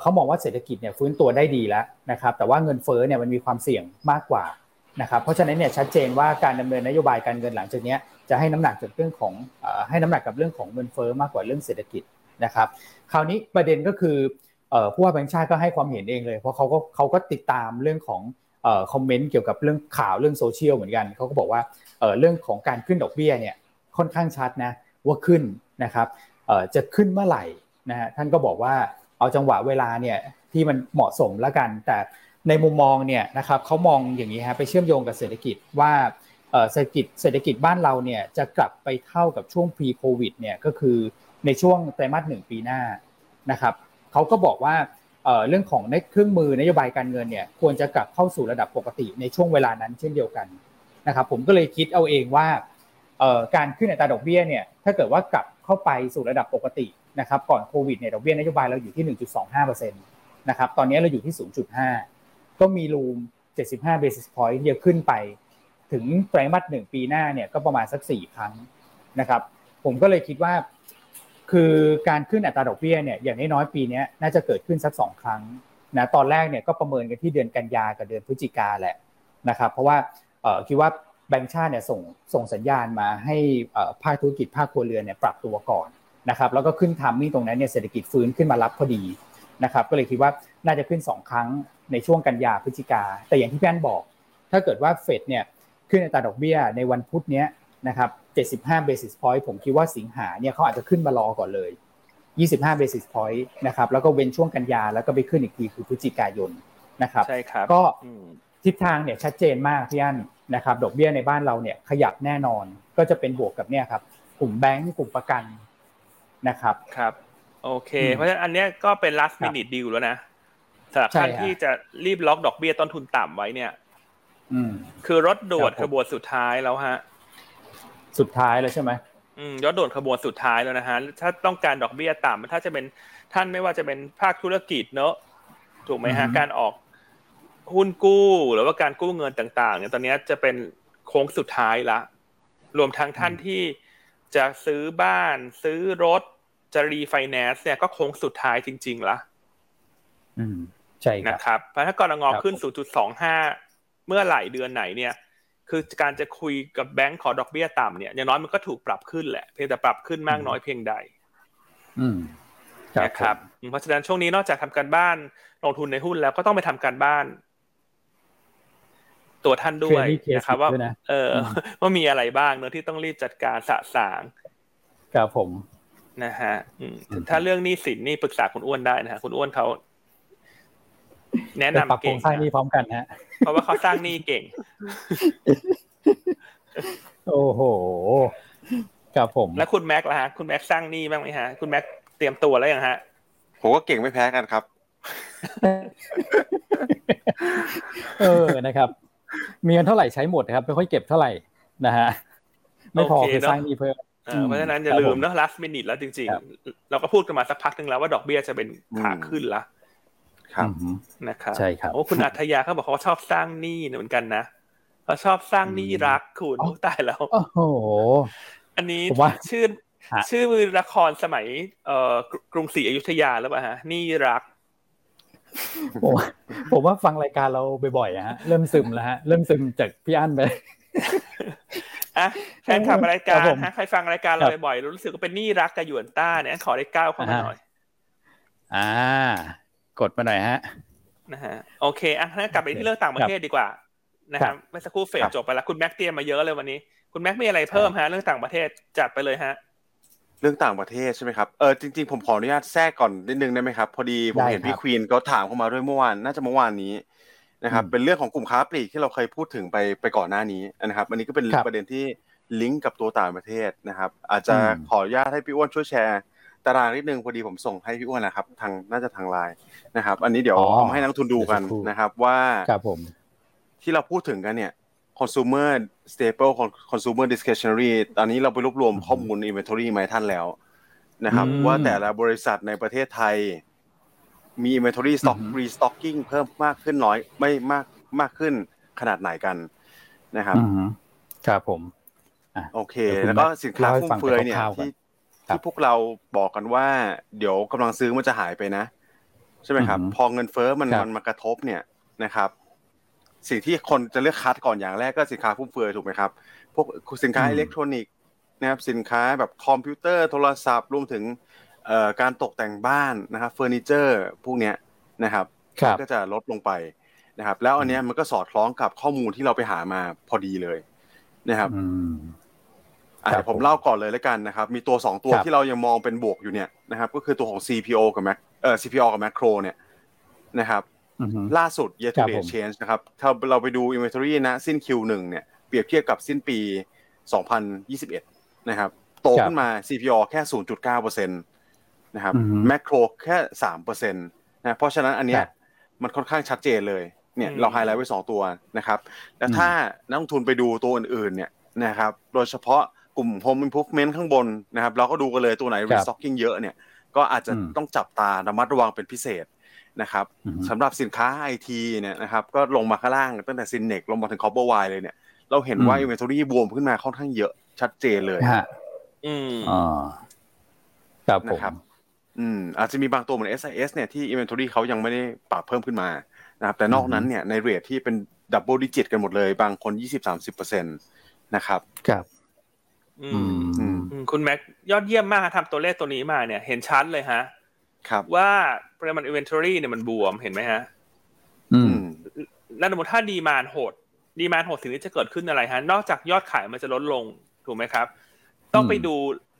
เขามองว่าเศรษฐกิจเนี่ยฟื้นตัวได้ดีแล้วนะครับ แต่ว่าเงินเฟ้อเนี่ยมันมีความเสี่ยงมากกว่านะครับ เพราะฉะนั้นเนี่ยชัดเจนว่าการดำเนินนโยบายการเงินหลังจากนี้จะให้น้ำหนักกับเรื่องของให้น้ำหนักกับเรื่องของเงินเฟ้อมากกว่าเรื่องเศรษฐกิจนะครับ คราวนี้ประเด็นก็คือผู้ว่าแบงค์ชาติก็ให้ความเห็นเองเลย เพราะเขาก็เขาก็ติดตามเรื่องของ คอมเมนต์เกี่ยวกับเรื่องข่าวเรื่องโซเชียลเหมือนกันเขาก็บอกว่าเรื่องของการขึ้นดอกเบี้ยเนี่ยค่อนข้างชัดนะว่าขึ้นนะครับจะขึ้นเมื่อไหร่นะฮะท่านก็บอกว่าเอาจังหวะเวลาเนี่ยที่มันเหมาะสมแล้วกัน แต่ในมุมมองเนี่ยนะครับเขามองอย่างนี้ฮะไปเชื่อมโยงกับเศรษฐกิจว่าเศรษฐกิจเศรษฐกิจบ้านเราเนี่ยจะกลับไปเท่ากับช่วง pre covid เนี่ยก็คือในช่วงไตรมาสหนึ่งปีหน้านะครับเขาก็บอกว่า เรื่องของเครื่องมือนโยบายการเงินเนี่ยควรจะกลับเข้าสู่ระดับปกติในช่วงเวลานั้นเช่นเดียวกันนะครับผมก็เลยคิดเอาเองว่าการขึ้นอัตราดอกเบี้ยเนี่ยถ้าเกิดว่ากลับเข้าไปสู่ระดับปกตินะครับก่อนโควิดเนี่ยดอกเบี้ยนโยบายเราอยู่ที่ 1.25%นะครับตอนนี้เราอยู่ที่ 0.5 ก็มีรูม 75 basis point ที่จะขึ้นไป ถึงไตรมาสหนึ่งปีหน้าเนี่ยก็ประมาณสัก 4 ครั้งนะครับผมก็เลยคิดว่า คือการขึ้นอัตราดอกเบี้ยเนี่ยอย่างน้อยๆปีนี้น่าจะเกิดขึ้นสัก2ครั้งนะตอนแรกเนี่ยก็ประเมินกันที่เดือนกันยากับเดือนพฤศจิกาแหละนะครับเพราะว่าคิดว่าแบงก์ชาติเนี่ยส่งส่งสัญญาณมาให้ภาคธุรกิจภาคครัวเรือนเนี่ยปรับตัวก่อนนะครับแล้วก็ขึ้นทามมิ่งตรงนั้นเนี่ยเศรษฐกิจฟื้นขึ้นมารับพอดีนะครับก็เลยคิดว่าน่าจะขึ้น 2 ครั้งในช่วงกันยาพฤศจิกา แต่อย่างที่พี่อันบอก ถ้าเกิดว่าเฟดเนี่ยขึ้นอัตราดอกเบี้ยในวันพุธนี้นะครับ 75 basis point ผมคิดว่าสิงหาเนี่ยเขาอาจจะขึ้นมารอก่อนเลย 25 basis point นะครับแล้วก็เว้นช่วงกันยาแล้วก็ไปขึ้นอีกทีคือพฤศจิกายนนะครับใช่ครับก็ทิศทางเนี่ยชัดเจนมากพี่อันนะครับดอกเบี้ยในบ้านเราเนี่ยขยับแน่นอนก็จะเป็นบวกกับเนี่ยครับกลุ่มแบงก์กลุ่มประกันนะครับครับโอเค เพราะฉะนั้นอันนี้ก็เป็น last minute deal แล้วนะสำหรับท่านที่จะรีบล็อกดอกเบี้ยต้นทุนต่ำไว้เนี่ยคือรถด่วนขบวนสุดท้ายแล้วฮะ สุดท้ายแล้วใช่ไหมอืมรถด่วนขบวนสุดท้ายแล้วนะฮะถ้าต้องการดอกเบี้ยต่ำถ้าจะเป็นท่านไม่ว่าจะเป็นภาคธุรกิจเนอะถูกไหมฮะการออกหุ้นกู้หรือว่าการกู้เงินต่างๆเนี่ยตอนนี้จะเป็นโค้งสุดท้ายละ รวมทั้งท่านที่จะซื้อบ้านซื้อรถจะรีไฟแนนซ์เนี่ยก็โค้งสุดท้ายจริงๆละอืมใช่นะครับเพราะถ้ากรงงขึ้น 0.25 เมื่อไหร่เดือนไหนเนี่ย คือการจะคุยกับแบงก์ขอดอกเบี้ยต่ำเนี่ยอย่างน้อยมันก็ถูกปรับขึ้นแหละเพียงแต่ปรับขึ้นมากน้อยเพียงใดอืมนะครับเพราะฉะนั้นช่วงนี้นอกจากทำการบ้านลงทุนในหุ้นแล้วก็ต้องไปทำการบ้าน ตัวท่านด้วยนะครับว่า เออว่ามีอะไรบ้างเนอะที่ต้องรีบจัดการสะสางครับผมนะฮะถ้าเรื่องหนี้สินนี่ปรึกษาคุณอ้วนได้นะฮะคุณอ้วนเขา แนะนำเก่งสร้างนี้พร้อมกันฮะ เพราะว่าเขาสร้างหนี้เก่ง โอ้โหครับผม แล้วคุณแม็กล่ะฮะคุณแม็กสร้างหนี้บ้างไหมฮะ คุณแม็กเตรียมตัวแล้วยังฮะผมก็เก่งไม่แพ้กันครับ เออนะครับ มีเงินเท่าไหร่ใช้หมดครับไม่ค่อยเก็บเท่าไหร่นะฮะไม่พอคือสร้างนี้เพิ่มเพราะฉะนั้นอย่าลืมนะ last minute แล้วจริง ๆ เราก็พูดกันมาสักพักหนึ่งแล้วว่าดอกเบี้ยจะเป็นขาขึ้นละ ครับนะครับใช่ครับโอ้คุณอัธยาเขาบอกเขาชอบสร้างหนี้เหมือนกันนะเขาชอบสร้างหนี้รักคุณตายแล้วโอ้โหอันนี้ชื่อชื่อละครสมัย เอ่อกรุงศรีอยุธยาแล้วป่ะฮะหนี้รัก ผมผมว่าฟังรายการเราบ่อยๆฮะเริ่มซึมแล้วฮะเริ่มซึมจากพี่อั้นไปอะแฟนคลับรายการฮะใครฟังรายการเราบ่อยๆรู้สึกว่าเป็นนี่รักกับหยวนต้าเนี่ยขอได้ก้าวเข้ามาหน่อย อ่า กดมาหน่อยฮะนะฮะโอเคอะงั้นกลับไปที่เรื่องต่างประเทศดีกว่านะครับเมื่อสักครู่เฟดจบไปแล้วคุณแม็กเตรียมมาเยอะเลยวันนี้ คุณแม็กมีอะไรเพิ่มฮะเรื่องต่างประเทศจัดไปเลยฮะ เรื่องต่างประเทศใช่ไหมครับเออจริงๆผมขออนุญาตแทรกก่อนนิดนึงได้ไหมครับพอดีผมเห็นพี่ควีนเขาถามเข้ามาด้วยเมื่อวานน่าจะเมื่อวานนี้นะครับเป็นเรื่องของกลุ่มค้าปลีกที่เราเคยพูดถึงไปไปก่อนหน้านี้นะครับอันนี้ก็เป็นประเด็นที่ลิงก์กับตัวต่างประเทศนะครับ อาจจะขออนุญาตให้พี่อ้วนช่วยแชร์ ตารางนิดนึงพอดีผมส่งให้พี่อ้วนนะครับทางน่าจะทางไลน์นะครับ อันนี้เดี๋ยวเอาให้นักทุนดูกันนะครับ ว่าที่เราพูดถึงกันเนี่ย consumer staple consumer discretionary ตอนนี้เราไปรวบรวมข้อมูล inventory มาให้ท่านแล้วนะครับ ว่าแต่ละบริษัทในประเทศไทย มี inventory stock restocking เพิ่มมากขึ้นน้อยไม่มากมากขึ้นขนาดไหนกันนะครับครับผมโอเค แล้วก็สินค้าฟุ่มเฟือยเนี่ยที่ ที่พวกเราบอกกันว่า เดี๋ยวกำลังซื้อมันจะหายไปนะ ใช่ไหมครับ พอเงินเฟ้อมันมันมากระทบเนี่ยนะครับ สิ่งที่คนจะเลือกคัดก่อนอย่างแรกก็สินค้าฟุ่มเฟือยถูกไหมครับ พวกสินค้าอิเล็กทรอนิกส์นะครับสินค้าแบบคอมพิวเตอร์โทรศัพท์รวมถึงการตกแต่งบ้านนะครับเฟอร์นิเจอร์พวกเนี้ยนะครับก็จะลดลงไปนะครับ แล้วอันนี้มันก็สอดคล้องกับข้อมูลที่เราไปหามาพอดีเลยนะครับ อ่าผมเล่าก่อนเลยแล้วกันนะครับ มีตัวสองตัวที่เรายังมองเป็นบวกอยู่เนี่ยนะครับ ก็คือตัวของ CPO กับ Mac เอ่อ CPO กับ Macro เนี่ยนะครับล่าสุด year to date change นะครับ ถ้าเราไปดู inventory นะสิ้น Q1 เนี่ย เปรียบเทียบกับสิ้นปี 2021 นะครับ โตขึ้นมา CPO แค่ 0.9%นะครับ Macro แค่ 3%นะเพราะฉะนั้นอันเนี้ยมันค่อนข้างชัดเจนเลยเนี่ยเราไฮไลท์ไว้ 2 ตัวนะครับ แล้วถ้านักลงทุนไปดูตัวอื่นๆเนี่ยนะครับ โดยเฉพาะ กลุ่ม Home Improvement ข้างบนนะครับเราก็ดูกันเลยตัวไหน restocking เยอะเนี่ยก็อาจจะต้องจับตาระมัดระวังเป็นพิเศษนะครับสำหรับสินค้าไอทีเนี่ยนะครับก็ลงมาข้างล่างตั้งแต่ซินเน็คลงมาถึง Copperwired เลยเนี่ยเราเห็นว่า inventory บวมขึ้นมาค่อนข้างเยอะชัดเจนเลยอืมอ่าครับผมอืมอาจจะมีบางตัวเหมือน SIS เนี่ยที่ inventory เขายังไม่ได้ปรับเพิ่มขึ้นมานะครับแต่นอกนั้นเนี่ยใน rate ที่เป็น double digit กันหมดเลย บางคนยี่สิบสามสิบเปอร์เซ็นต์นะครับ ครับ คุณแม็กยอดเยี่ยมมากทำตัวเลขตัวนี้มาเนี่ย เห็นชัดเลยฮะ ครับ ว่าปริมาณ inventory เนี่ยมันบวมเห็นไหมฮะ อืม แล้วสมมติถ้า demand หด demand หดสิ่งที่จะเกิดขึ้นอะไรฮะ นอกจากยอดขายมันจะลดลงถูกไหมครับ ต้องไปดู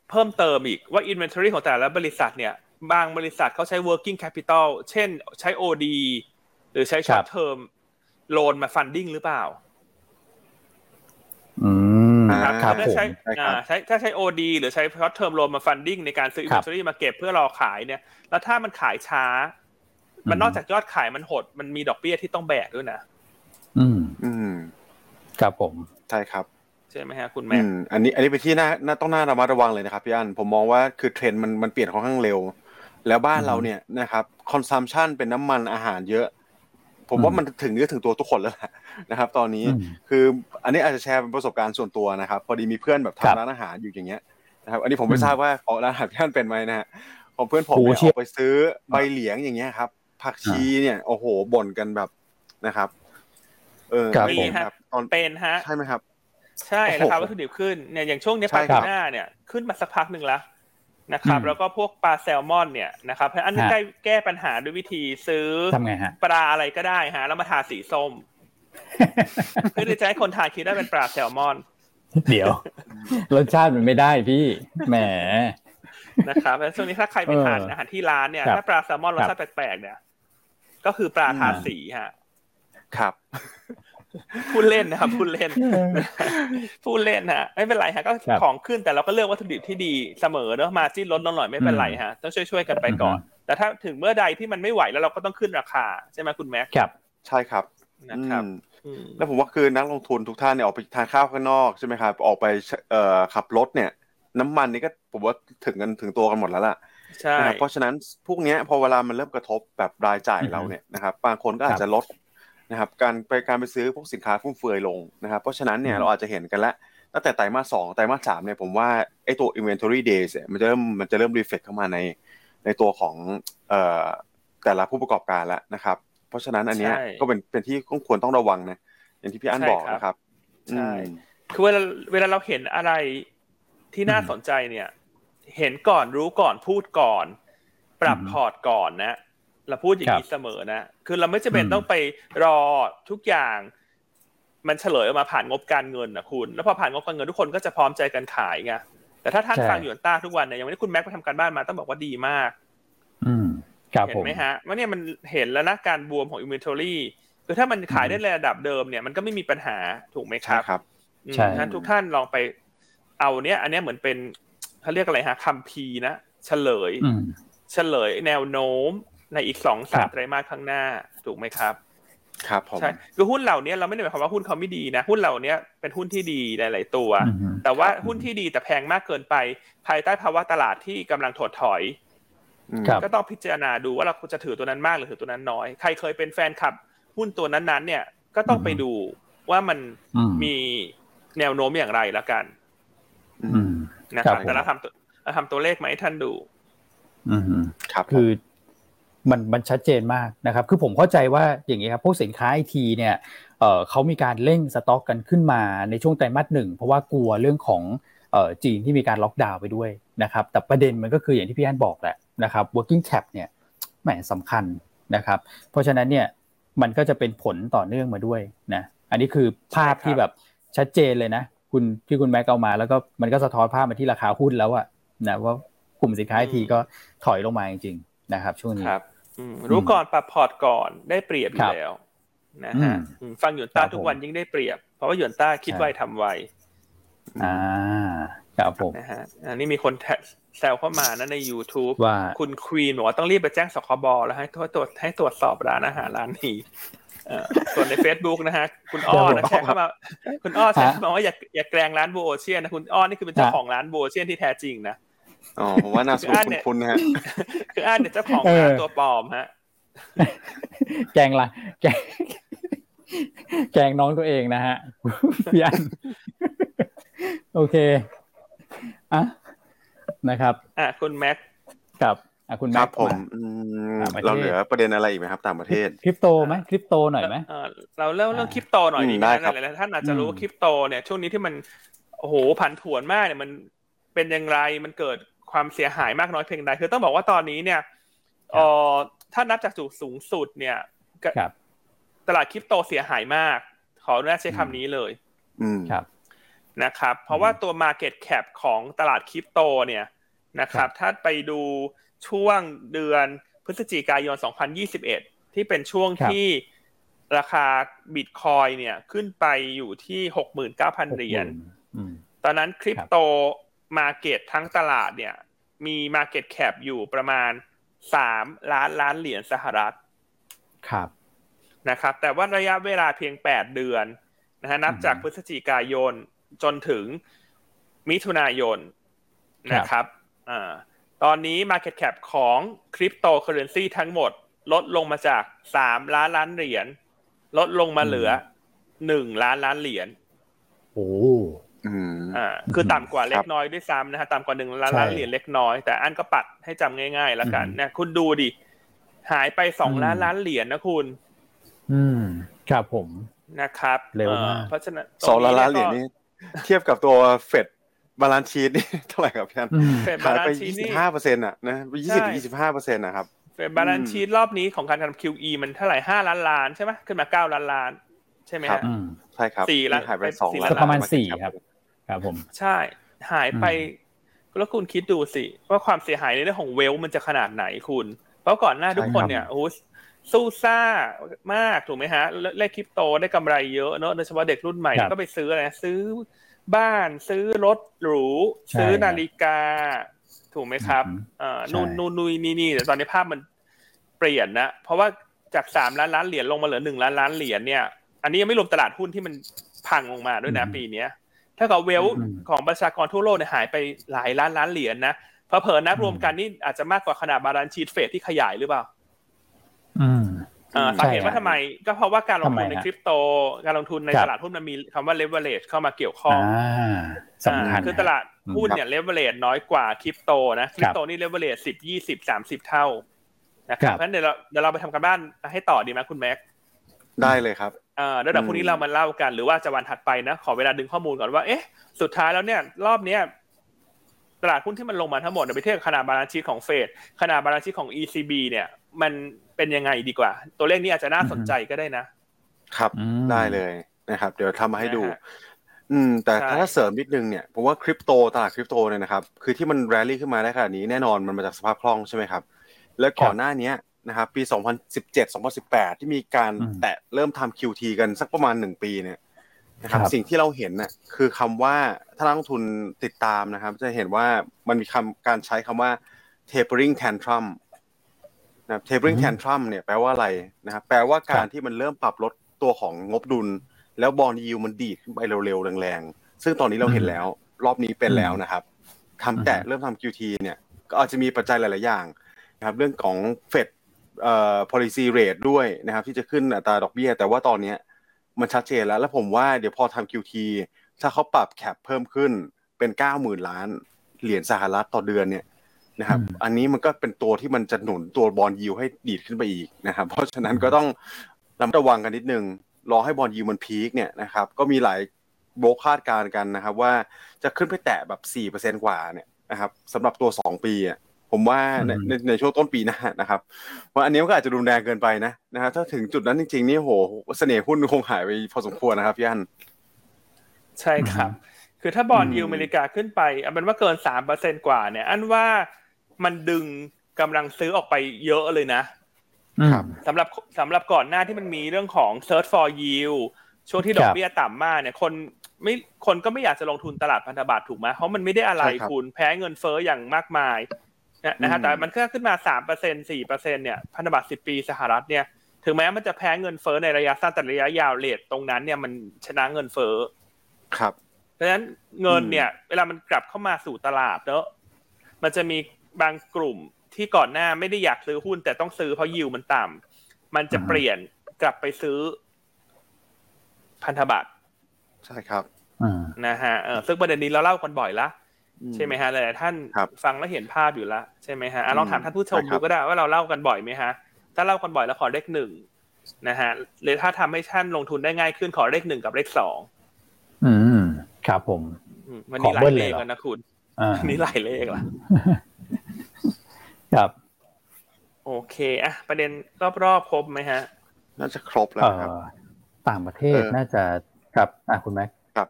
เพิ่มเติมอีกว่า inventory ของแต่ละบริษัทเนี่ย บางบริษัทเขาใช้ working capital เช่นใช้ OD หรือใช้ short term loan มา funding หรือเปล่า ครับถ้าใช้ใช้ถ้าใช้ OD หรือใช้ short term loan มา funding ในการซื้อ inventory มาเก็บเพื่อรอขายเนี่ย แล้วถ้ามันขายช้า มันนอกจากยอดขายมันหด มันมีดอกเบี้ยที่ต้องแบกด้วยนะ อืม อืม ครับผม ใช่ครับใช่ไหมฮะคุณแม็กอันนี้อันนี้เป็นที่น่าต้องน่าระมัดระวังเลยนะครับพี่อันผมมองว่าคือเทรนด์มันมันเปลี่ยนค่อนข้างเร็ว แล้วบ้านเราเนี่ยนะครับ consumption เป็นน้ำมันอาหารเยอะ ผมว่ามันถึงเนื้อถึงตัวทุกคนแล้วนะครับ ตอนนี้คืออันนี้อาจจะแชร์เป็นประสบการณ์ส่วนตัวนะครับ พอดีมีเพื่อนแบบทำร้านอาหารอยู่อย่างเงี้ยนะครับ อันนี้ผมไม่ทราบว่าของร้านอาหารท่านเป็นไหมนะฮะของเพื่อนผมเนี่ยออกไปซื้อใบเหลียงอย่างเงี้ยครับ ผักชีเนี่ยโอ้โหบ่นกันแบบนะครับ เออไม่ครับตอนเป็นฮะใช่ไหมครับ ใช่นะครับวัตถุดิบขึ้นเนี่ยอย่างช่วงนี้ปาทูน่าเนี่ยขึ้นมาสักพักหนึ่งแล้ว นะครับแล้วก็พวกปลาแซลมอนเนี่ยนะครับอันนี้ได้แก้ปัญหาด้วยวิธีซื้อทำไงฮะปลาอะไรก็ได้ฮะแล้วมาทาสีส้มเพื่อที่จะให้คนทานคิดได้เป็นปลาแซลมอน เดี๋ยวรสชาติมันไม่ได้พี่แหมนะครับแล้วช่วงนี้ถ้าใครไปทานอาหารที่ร้านเนี่ยถ้าปลาแซลมอนรสชาติแปลกๆเนี่ย ก็คือปลาทาสีฮะ ครับ พูดเล่นนะครับพูดเล่นพูดเล่นฮะไม่เป็นไรฮะก็ของขึ้นแต่เราก็เลือกวัตถุดิบที่ดีเสมอเนอะมาจิ้นลดลงหน่อยไม่เป็นไรฮะต้องช่วยๆกันไปก่อน แต่ถ้าถึงเมื่อใดที่มันไม่ไหวแล้วเราก็ต้องขึ้นราคาใช่ไหมคุณแม็กครับ ใช่ครับนะครับแล้วผมว่าคือนักลงทุนทุกท่านเนี่ยออกไปทานข้าวข้างนอกใช่ไหมครับออกไปเอ่อขับรถเนี่ย น้ำมันนี่ก็ผมว่าถึงกันถึงตัวกันหมดแล้วล่ะใช่เพราะฉะนั้นพวกนี้พอเวลามันเริ่มกระทบแบบรายจ่ายเราเนี่ยนะครับบางคนก็อาจจะลด นะครับการไปการไปซื้อพวกสินค้าฟุ่มเฟือยลงนะครับเพราะฉะนั้นเนี่ยเราอาจจะเห็นกันแล้วตั้งแต่ไตรมาสสองไตรมาสสามเนี่ยผมว่าไอ้ตัว inventory days มันจะเริ่มมันจะเริ่ม reflect เข้ามาในในตัวของเอ่อแต่ละผู้ประกอบการแล้วนะครับ เพราะฉะนั้นอันเนี้ยก็เป็นเป็นที่ควรต้องระวังนะอย่างที่พี่อั้นบอกนะครับใช่คือเวลาเวลาเราเห็นอะไรที่น่าสนใจเนี่ย เห็นก่อนรู้ก่อนพูดก่อน ปรับพอร์ตก่อนนะ เราพูดอย่างนี้เสมอนะ คือเราไม่จำเป็นต้องไปรอทุกอย่าง มันเฉลยออกมาผ่านงบการเงินนะคุณ แล้วพอผ่านงบการเงินทุกคนก็จะพร้อมใจกันขายไง แต่ถ้าท่านฟังหยวนต้าทุกวันเนี่ยอย่างวันนี้คุณแม็กไปทำการบ้านมาต้องบอกว่าดีมาก อืมครับเห็ผนมไหมฮะว่าเนี่ยมันเห็นแล้วนะการบวมของ inventory คือถ้ามันขายได้ในระดับเดิมเนี่ยมันก็ไม่มีปัญหาถูกไหมคใช่รับครับอืมใช่งั้นทุกท่านลองไปเอาเนี้ยอันเนี้ยเหมือนเป็นเขาเรียกอะไรฮะคัมภีร์นะเฉลยอืมเฉลยแนวโน้ม ในอีกสองสาครัมบไตรมาสข้างหน้าถูกไหมครับ ครับผมใช่คือหุ้นเหล่านี้เราไม่ได้หมายความว่าหุ้นเขาไม่ดีนะ หุ้นเหล่านี้เป็นหุ้นที่ดีหลาย ๆ ตัวอืมแต่ว่าหุ้นที่ดีแต่แพงมากเกินไป ภายใต้ภาวะตลาดที่กำลังถดถอยอืมครับก็ต้องพิจารณาดูว่าเราจะถือตัวนั้นมากหรือถือตัวนั้นน้อย ใครเคยเป็นแฟนคลับ หุ้นตัวนั้นๆเนี่ยก็ต้องไปดูว่ามันอืมมีแนวโน้มอย่างไรละกันอืมนะครับครับผมแต่เราทำตัวเราทำตัวเลขมาให้ท่านดูอืมครับผมคือ มันมันชัดเจนมากนะครับ คือผมเข้าใจว่าอย่างนี้ครับพวกสินค้าไอทีเนี่ยเอ่อเขามีการเร่งสต็อกกันขึ้นมาในช่วงไตรมาสหนึ่งเพราะว่ากลัวเรื่องของเอ่อจีนที่มีการล็อกดาวน์ไปด้วยนะครับ แต่ประเด็นมันก็คืออย่างที่พี่อันบอกแหละนะครับ working cap เนี่ยแหมสำคัญนะครับ เพราะฉะนั้นเนี่ยมันก็จะเป็นผลต่อเนื่องมาด้วยนะอันนี้คือภาพใช่ครับที่แบบชัดเจนเลยนะคุณที่คุณแม็กเอามา แล้วก็มันก็สะท้อนภาพมาที่ราคาหุ้นแล้วอะนะว่ากลุ่มสินค้าไอทีก็ถอยลงมาจริงๆนะครับ ช่วงนี้ครับอืม รู้ก่อนปรับพอร์ตก่อนได้เปรียบอครัยู่บแล้วนะอืฮะมอืมฟังหยวนต้าครับทุกวันผมยิ่งได้เปรียบ เพราะว่าหยวนต้าคิดใช่ไวทำไวอ่าครับผมนะฮะอันนี้มีคนแทะแซวเข้ามานะใน YouTube ว่าคุณควีนบอกว่าต้องรีบไปแจ้งสคบแล้วให้ตรวจให้ตรวจสอบร้านอาหารร้านนี้เอ่อส่วนใน Facebook นะฮะ คุณอ้อนะแชร์เข้ามา คุณอ้อแชร์เข้ามาว่าอย่าอย่าแกล้งร้านโบโอเชียนนะ คุณอ้อนี่คือเป็นเจ้าของร้านโบโอเชียนที่แท้จริงนะ อ๋อผมว่าน่าสนคืออันเนี่ยคุ้นๆนะฮะคืออ่านเนี่ยเจ้าของเออร้านตัวปลอมฮะ แกงละแกงแกงน้องตัวเองนะฮะพี่อันโอเคอะนะครับ อะคุณแม็กกับอะคุณคแม็รักบผมมาอืมต่างประเทศเราเหลือประเด็นอะไรอีกไหมครับ ต่างประเทศคริปโตไหมคริปโตหน่อยไหมเอ่อเราเริ่มเรื่องอ่าคริปโตหน่อยดีอืมไหมได้ฮะครับหลายๆท่านอาจจะรู้อืมว่าคริปโตเนี่ยช่วงนี้ที่มันโอ้โหผันผวนมากเนี่ยมันเป็นอย่างไรมันเกิด ความเสียหายมากน้อยเพียงใด คือต้องบอกว่าตอนนี้เนี่ยเอ่อถ้านับจากจุดสูงสุดเนี่ยครับตลาดคริปโตเสียหายมาก ขออนุญาตใช้คำนี้เลยอืมครับนะครับ เพราะว่าตัว Market Cap ของตลาดคริปโตเนี่ยนะครับ ถ้าไปดูช่วงเดือนพฤศจิกายน 2021 ที่เป็นช่วงครับที่ราคาบิตคอยเนี่ยขึ้นไปอยู่ที่ 69,000 เหรียญอืมตอนนั้นคริปโต มาเก็ตทั้งตลาดเนี่ย มี Market Cap อยู่ประมาณ3ล้านล้านเหรียญสหรัฐ ครับนะครับ แต่ว่าระยะเวลาเพียง8เดือนนะฮะนับจากอืมพฤศจิกายนจนถึงมิถุนายนครับนะครับอ่าตอนนี้ Market Cap ของคริปโตเคอเรนซีทั้งหมด ลดลงมาจาก3ล้านล้านเหรียญลดลงมาเหลือ1ล้านล้านเหรียญโอ้ อืมอ่าคือต่ำกว่าเล็ครักบน้อยด้วยซ้ำนะฮะต่ำกว่า1ล้านใช่ล้านเหรียญเล็กน้อยแต่อันก็ปัดให้จำง่าย ๆ แล้วกันอืมนะคุณดูดิหายไปอืม2ล้านล้านเหรียญนะคุณ อืมครับผมนะครับเร็วมากอ่เพราะฉะนั้นสองล้านล้านเหตรีรยญงนี่เทียบกับตัวเฟดบาลานซ์ชีตนี่เท่าไหร่ครับพี่อันอืมเฟดหาบายลานไปซ์ชียี่สินี่บห้าเปอร์เซ็นต์อะนะใช่ยี่สิบยี่สิบห้าเปอร์เซ็นต์นะครับเฟดบาลานซ์ชีตรอบนี้ของการทำ QE มันเท่าไหร่ห้าล้านล้านใช่ไหมขึ้นมาเก้าล้านล้าน ใช่ไหมฮะครับอืมใช่ครับสี่ล้านหายไปเป็นสองสี่ล้านล้านประมาณสี่ครับ ครับผม ใช่ หายไป แล้วคุณคิดดูสิ ว่าความเสียหายในเรื่องของ wealth มันจะขนาดไหนคุณ เพราะก่อนหน้าทุกคนเนี่ยโอ้โหฟู่ฟ่ามากถูกไหมฮะเล่นคริปโตได้กำไรเยอะเนอะโดยเฉพาะเด็กรุ่นใหม่ครับก็ไปซื้ออะไรนะซื้อบ้านซื้อรถหรูใช่ซื้อครับนาฬิกา ถูกไหมครับอืมอ่าใช่นู่นนู่นนู่นนี่นี่แต่ตอนนี้ภาพมันเปลี่ยนนะเพราะว่าจากสามล้านล้านเหรียญลงมาเหลือหนึ่งล้านล้านเหรียญเนี่ย อันนี้ยังไม่รวมตลาดหุ้นที่มันพังลงมาด้วยนะอืมปีเนี้ย ถ้ากับ wealth อืมของประชากรทั่วโลกเนี่ยหายไปหลายล้านล้านเหรียญนะเผลอเผลอๆนับอืมรวมกันนี่อาจจะมากกว่าขนาด balance sheet เฟดที่ขยายหรือเปล่า อืมอ่าใช่สาเหตุว่าทำไม ก็เพราะว่าการลงทุนทำไมฮะในคริปโต การลงทุนในครับตลาดหุ้นมันมีคำว่า leverage เข้ามาเกี่ยวข้องอ่าสำคัญอ่าคือตลาดหุ้นเนี่ย leverage น้อยกว่าคริปโตนะคริปโตนี่ leverage สิบยี่สิบสามสิบเท่านะคครับเพราะฉะนั้นเดี๋ยวเราเดี๋ยวเราไปทำการบ้านให้ต่อดีไหมคุณแม็ก ได้เลยครับอ่าแล้วเดี๋ยวพรุ่งนี้อืมเรามาเล่ากันหรือว่าจะวันถัดไปนะ ขอเวลาดึงข้อมูลก่อนว่าเอ๊ะสุดท้ายแล้วเนี่ยรอบเนี้ยตลาดหุ้นที่มันลงมาทั้งหมดเนี่ยไปเทียบกับขนาด balance sheet ของเฟดขนาด balance sheet ของ ECB เนี่ย มันเป็นยังไงดีกว่า ตัวเลขนี้อาจจะน่าสนใจก็ได้นะ ครับอืมได้เลยนะครับ เดี๋ยวทำมาให้ดู อืม แต่ถ้าเสริมนิดนึงเนี่ยผมว่าคริปโตตลาดคริปโตเนี่ยนะครับ คือที่มันแรลลี่ขึ้นมาได้ขนาดนี้แน่นอนมันมาจากสภาพคล่องใช่ไหมครับ และก่อนหน้านี้ นะครับปี 2017 2018 ที่มีการแตะเริ่มทำ QT กันสักประมาณหนึ่งปีเนี่ยนะครับสิ่งที่เราเห็นน่ะคือคำว่าถ้านักลงทุนติดตามนะครับ จะเห็นว่ามันมีคำการใช้คำว่า tapering tantrum นะ tapering tantrum เนี่ยแปลว่าอะไรนะครับแปลว่าการที่มันเริ่มปรับลดตัวของงบดุล แล้วบอลยิวมันดีดขึ้นไปเร็วๆแรงๆ ซึ่งตอนนี้เราเห็นแล้วรอบนี้เป็นแล้วนะครับทำแต่เริ่มทำ QT เนี่ยก็อาจจะมีปัจจัยหลายๆอย่างนะครับเรื่องของเฟด เอ่อ policy rate ด้วยนะครับ ที่จะขึ้นอัตราดอกเบี้ย แต่ว่าตอนนี้มันชัดเจนแล้ว แล้วผมว่าเดี๋ยวพอทำ QT ถ้าเขาปรับแคปเพิ่มขึ้นเป็นเก้าหมื่นล้านเหรียญสหรัฐต่อเดือนเนี่ยนะครับ อันนี้มันก็เป็นตัวที่มันจะหนุนตัวบอลยิวให้ดีดขึ้นไปอีกนะครับ เพราะฉะนั้นก็ต้องระมัดระวังกันนิดนึง รอให้บอลยิวมันพีคเนี่ยนะครับ ก็มีหลายโบรกคาดการณ์กันนะครับ ว่าจะขึ้นไปแตะแบบสี่เปอร์เซ็นกว่าเนี่ยนะครับสำหรับตัวสองปีอะ ผมว่าในในในช่วงต้นปีหน้านะครับว่าอันนี้ก็อาจจะรุนแรงเกินไปนะนะครับถ้าถึงจุดนั้นจริง ๆ นี่โหเสน่ห์หุ้นคงหายไปพอสมควรนะครับพี่อันใช่ครับ คือถ้าบอลยูอเมริกาขึ้นไปเอาเป็นว่าเกินสามเปอร์เซ็นกว่าเนี่ย อันว่ามันดึงกำลังซื้อออกไปเยอะเลยนะครับสำหรับสำหรับก่อนหน้าที่มันมีเรื่องของ search for yield ช่วงที่ดอกเบี้ยต่ำมากเนี่ย คนไม่คนก็ไม่อยากจะลงทุนตลาดพันธบัตรถูกไหมเพราะมันไม่ได้อะไรคุณแพ้เงินเฟ้ออย่างมากมาย นะฮะแต่มันขึ้นมาสามเปอร์เซ็นสี่เปอร์เซ็นเนี่ยพันธบัตรสิบปีสหรัฐเนี่ยถึงแม้มันจะแพ้เงินเฟ้อในระยะสั้นแต่ระยะยาวเลทตรงนั้นเนี่ยมันชนะเงินเฟ้อครับ เพราะฉะนั้นเงินเนี่ย เวลามันกลับเข้ามาสู่ตลาดเนอะมันจะมีบางกลุ่มที่ก่อนหน้าไม่ได้อยากซื้อหุ้น แต่ต้องซื้อเพราะยิวมันต่ำมันจะเปลี่ยนกลับไปซื้อพันธบัตรใช่ครับนะฮะเออซึ่งประเด็นนี้เราเล่ากันบ่อยละ ใช่ไหมฮะหลายท่านฟังแล้วเห็นภาพอยู่ละใช่ไหมฮะลองถามท่านผู้ชมดูก็ได้ว่าเราเล่ากันบ่อยไหมฮะ ถ้าเล่ากันบ่อยแล้วขอเลขหนึ่งนะฮะหรือถ้าทำให้ท่านลงทุนได้ง่ายขึ้นขอเลขหนึ่งกับเลขสองอืมครับผมวันนี้หลายเลขแล้วนะคุณนี่หลายเลขละครับโอเคอะประเด็นรอบๆครบไหมฮะ น่าจะครบแล้วครับต่างประเทศน่าจะครับอะคุณแม็กครับ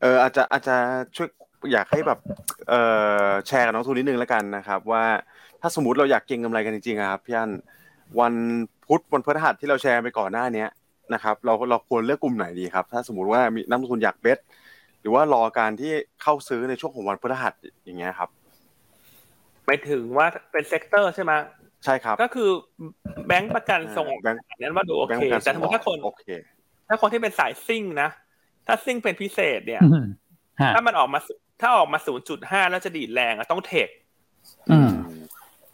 เอออาจจะอาจจะช่วย อยากให้แบบเอ่อแชร์กับนักลงทุนนิดนึงแล้วกันนะครับ ว่าถ้าสมมติเราอยากเก็งกำไรกันจริงๆครับพี่อันวันพุธวันพฤหัสที่เราแชร์ไปก่อนหน้านี้นะครับ เราเราควรเลือกกลุ่มไหนดีครับ ถ้าสมมติว่ามีนักลงทุนอยาก bet หรือว่ารอการที่เข้าซื้อในช่วงของวันพฤหัสอย่างเงี้ยครับไปถึงว่าเป็น sector ใช่ไหมใช่ครับ ก็คือแบงก์ประกันส่งแบงก์นั้นว่าดูโอเคแต่ถ้าคนโอเคถ้าคนที่เป็นสายซิ่งนะ ถ้าซิ่งเป็นพิเศษเนี่ย ถ้ามันออกมา ถ้าออกมา 0.5 แล้วจะดีดแรงอะต้อง tech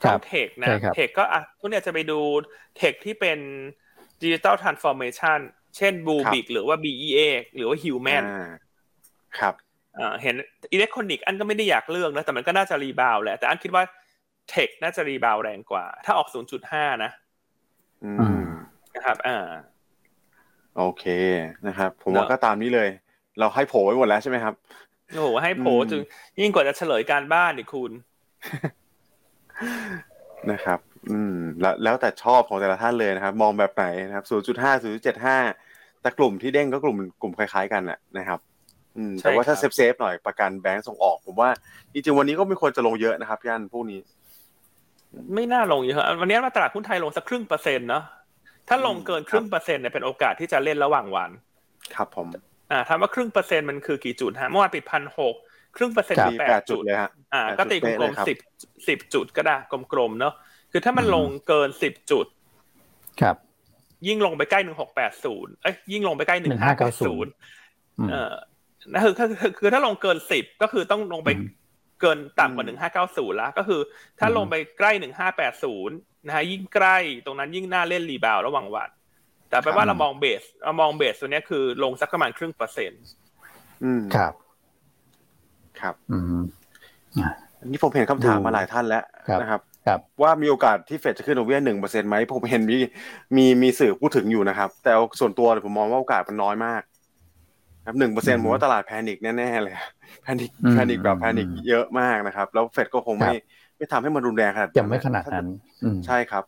ต้อง tech นะ tech ก็อะทุกเนี่ยจะไปดู tech ที่เป็น digital transformation เช่นบลูบิคหรือว่า BE8 หรือว่าฮิวแมนครับเห็นอิเล็กทรอนิกส์อันก็ไม่ได้อยากเลือกนะแต่มันก็น่าจะ rebound แหละ แต่อันคิดว่า tech น่าจะ rebound แรงกว่า ถ้าออก 0.5 นะนะครับอ่าโอเคนะครับ ผมว่าก็ตามนี้เลย เราให้โผล่ไว้หมดแล้วใช่ไหมครับ โอ้โหให้โผล่จึงยิ่งกว่าจะเฉลยการบ้านอีกคุณ นะครับ อืม แล้วแล้วแต่ชอบของแต่ละท่านเลยนะครับ มองแบบไหนนะครับ0.5 0.75แต่กลุ่มที่เด้งก็กลุ่มกลุ่มคล้าย ๆ กันแหละนะครับ อืม แต่ว่าถ้า safe safe หน่อยประกันแบงก์ส่งออก ผมว่าจริงๆวันนี้ก็ไม่ควรจะลงเยอะนะครับพี่อันพวกนี้ ไม่น่าลงเยอะวันนี้มาตลาดหุ้นไทยลงสักครึ่งเปอร์เซ็นต์เนาะถ้าลงเกินครึ่งเปอร์เซ็นต์เนี่ยเป็นโอกาสที่จะเล่นระหว่างวัน ครับผม อ่าถามว่าครึ่งเปอร์เซ็นต์มันคือกี่จุดฮะเมื่อวานปิดพันหกครึ่งเปอร์เซ็นต์คือแปดจุดเลยฮะอ่าก็ตีกลมๆสิบสิบจุดก็ได้กลมๆเนาะคือถ้ามันลงเกินสิบจุด ครับ ยิ่งลงไปใกล้หนึ่งหกแปดศูนย์เอ้ยยิ่งลงไปใกล้หนึ่งห้าเก้าศูนย์เออนะคือคือคือถ้าลงเกินสิบก็คือต้องลงไปเกินต่ำกว่าหนึ่งห้าเก้าศูนย์แล้วก็คือ ถ้าลงไปใกล้หนึ่งห้าแปดศูนย์นะฮะยิ่งใกล้ตรงนั้นยิ่งน่าเล่นรีบาวระหว่างวัน แต่แปลว่าเรามองเบสเรามองเบสตัวนี้คือลงสักประมาณครึ่งเปอร์เซ็นต์อืมครับ ครับ อืมอันนี้ผมเห็นคำถามมาหลายท่านแล้วนะครับครับว่ามีโอกาสที่เฟดจะขึ้นดอกเบี้ยหนึ่งเปอร์เซ็นต์ไหมผมเห็นมีมีมีสื่อพูดถึงอยู่นะครับ แต่ส่วนตัวผมมองว่าโอกาสมันน้อยมากครับหนึ่งเปอร์เซ็นต์ผมว่าตลาด panic แน่ๆเลย panic panic แบบ panic เยอะมากนะครับ แล้วเฟดก็คงไม่ไม่ทำให้มันรุนแรงขนาดยังไม่ขนาดนั้นใช่ครับ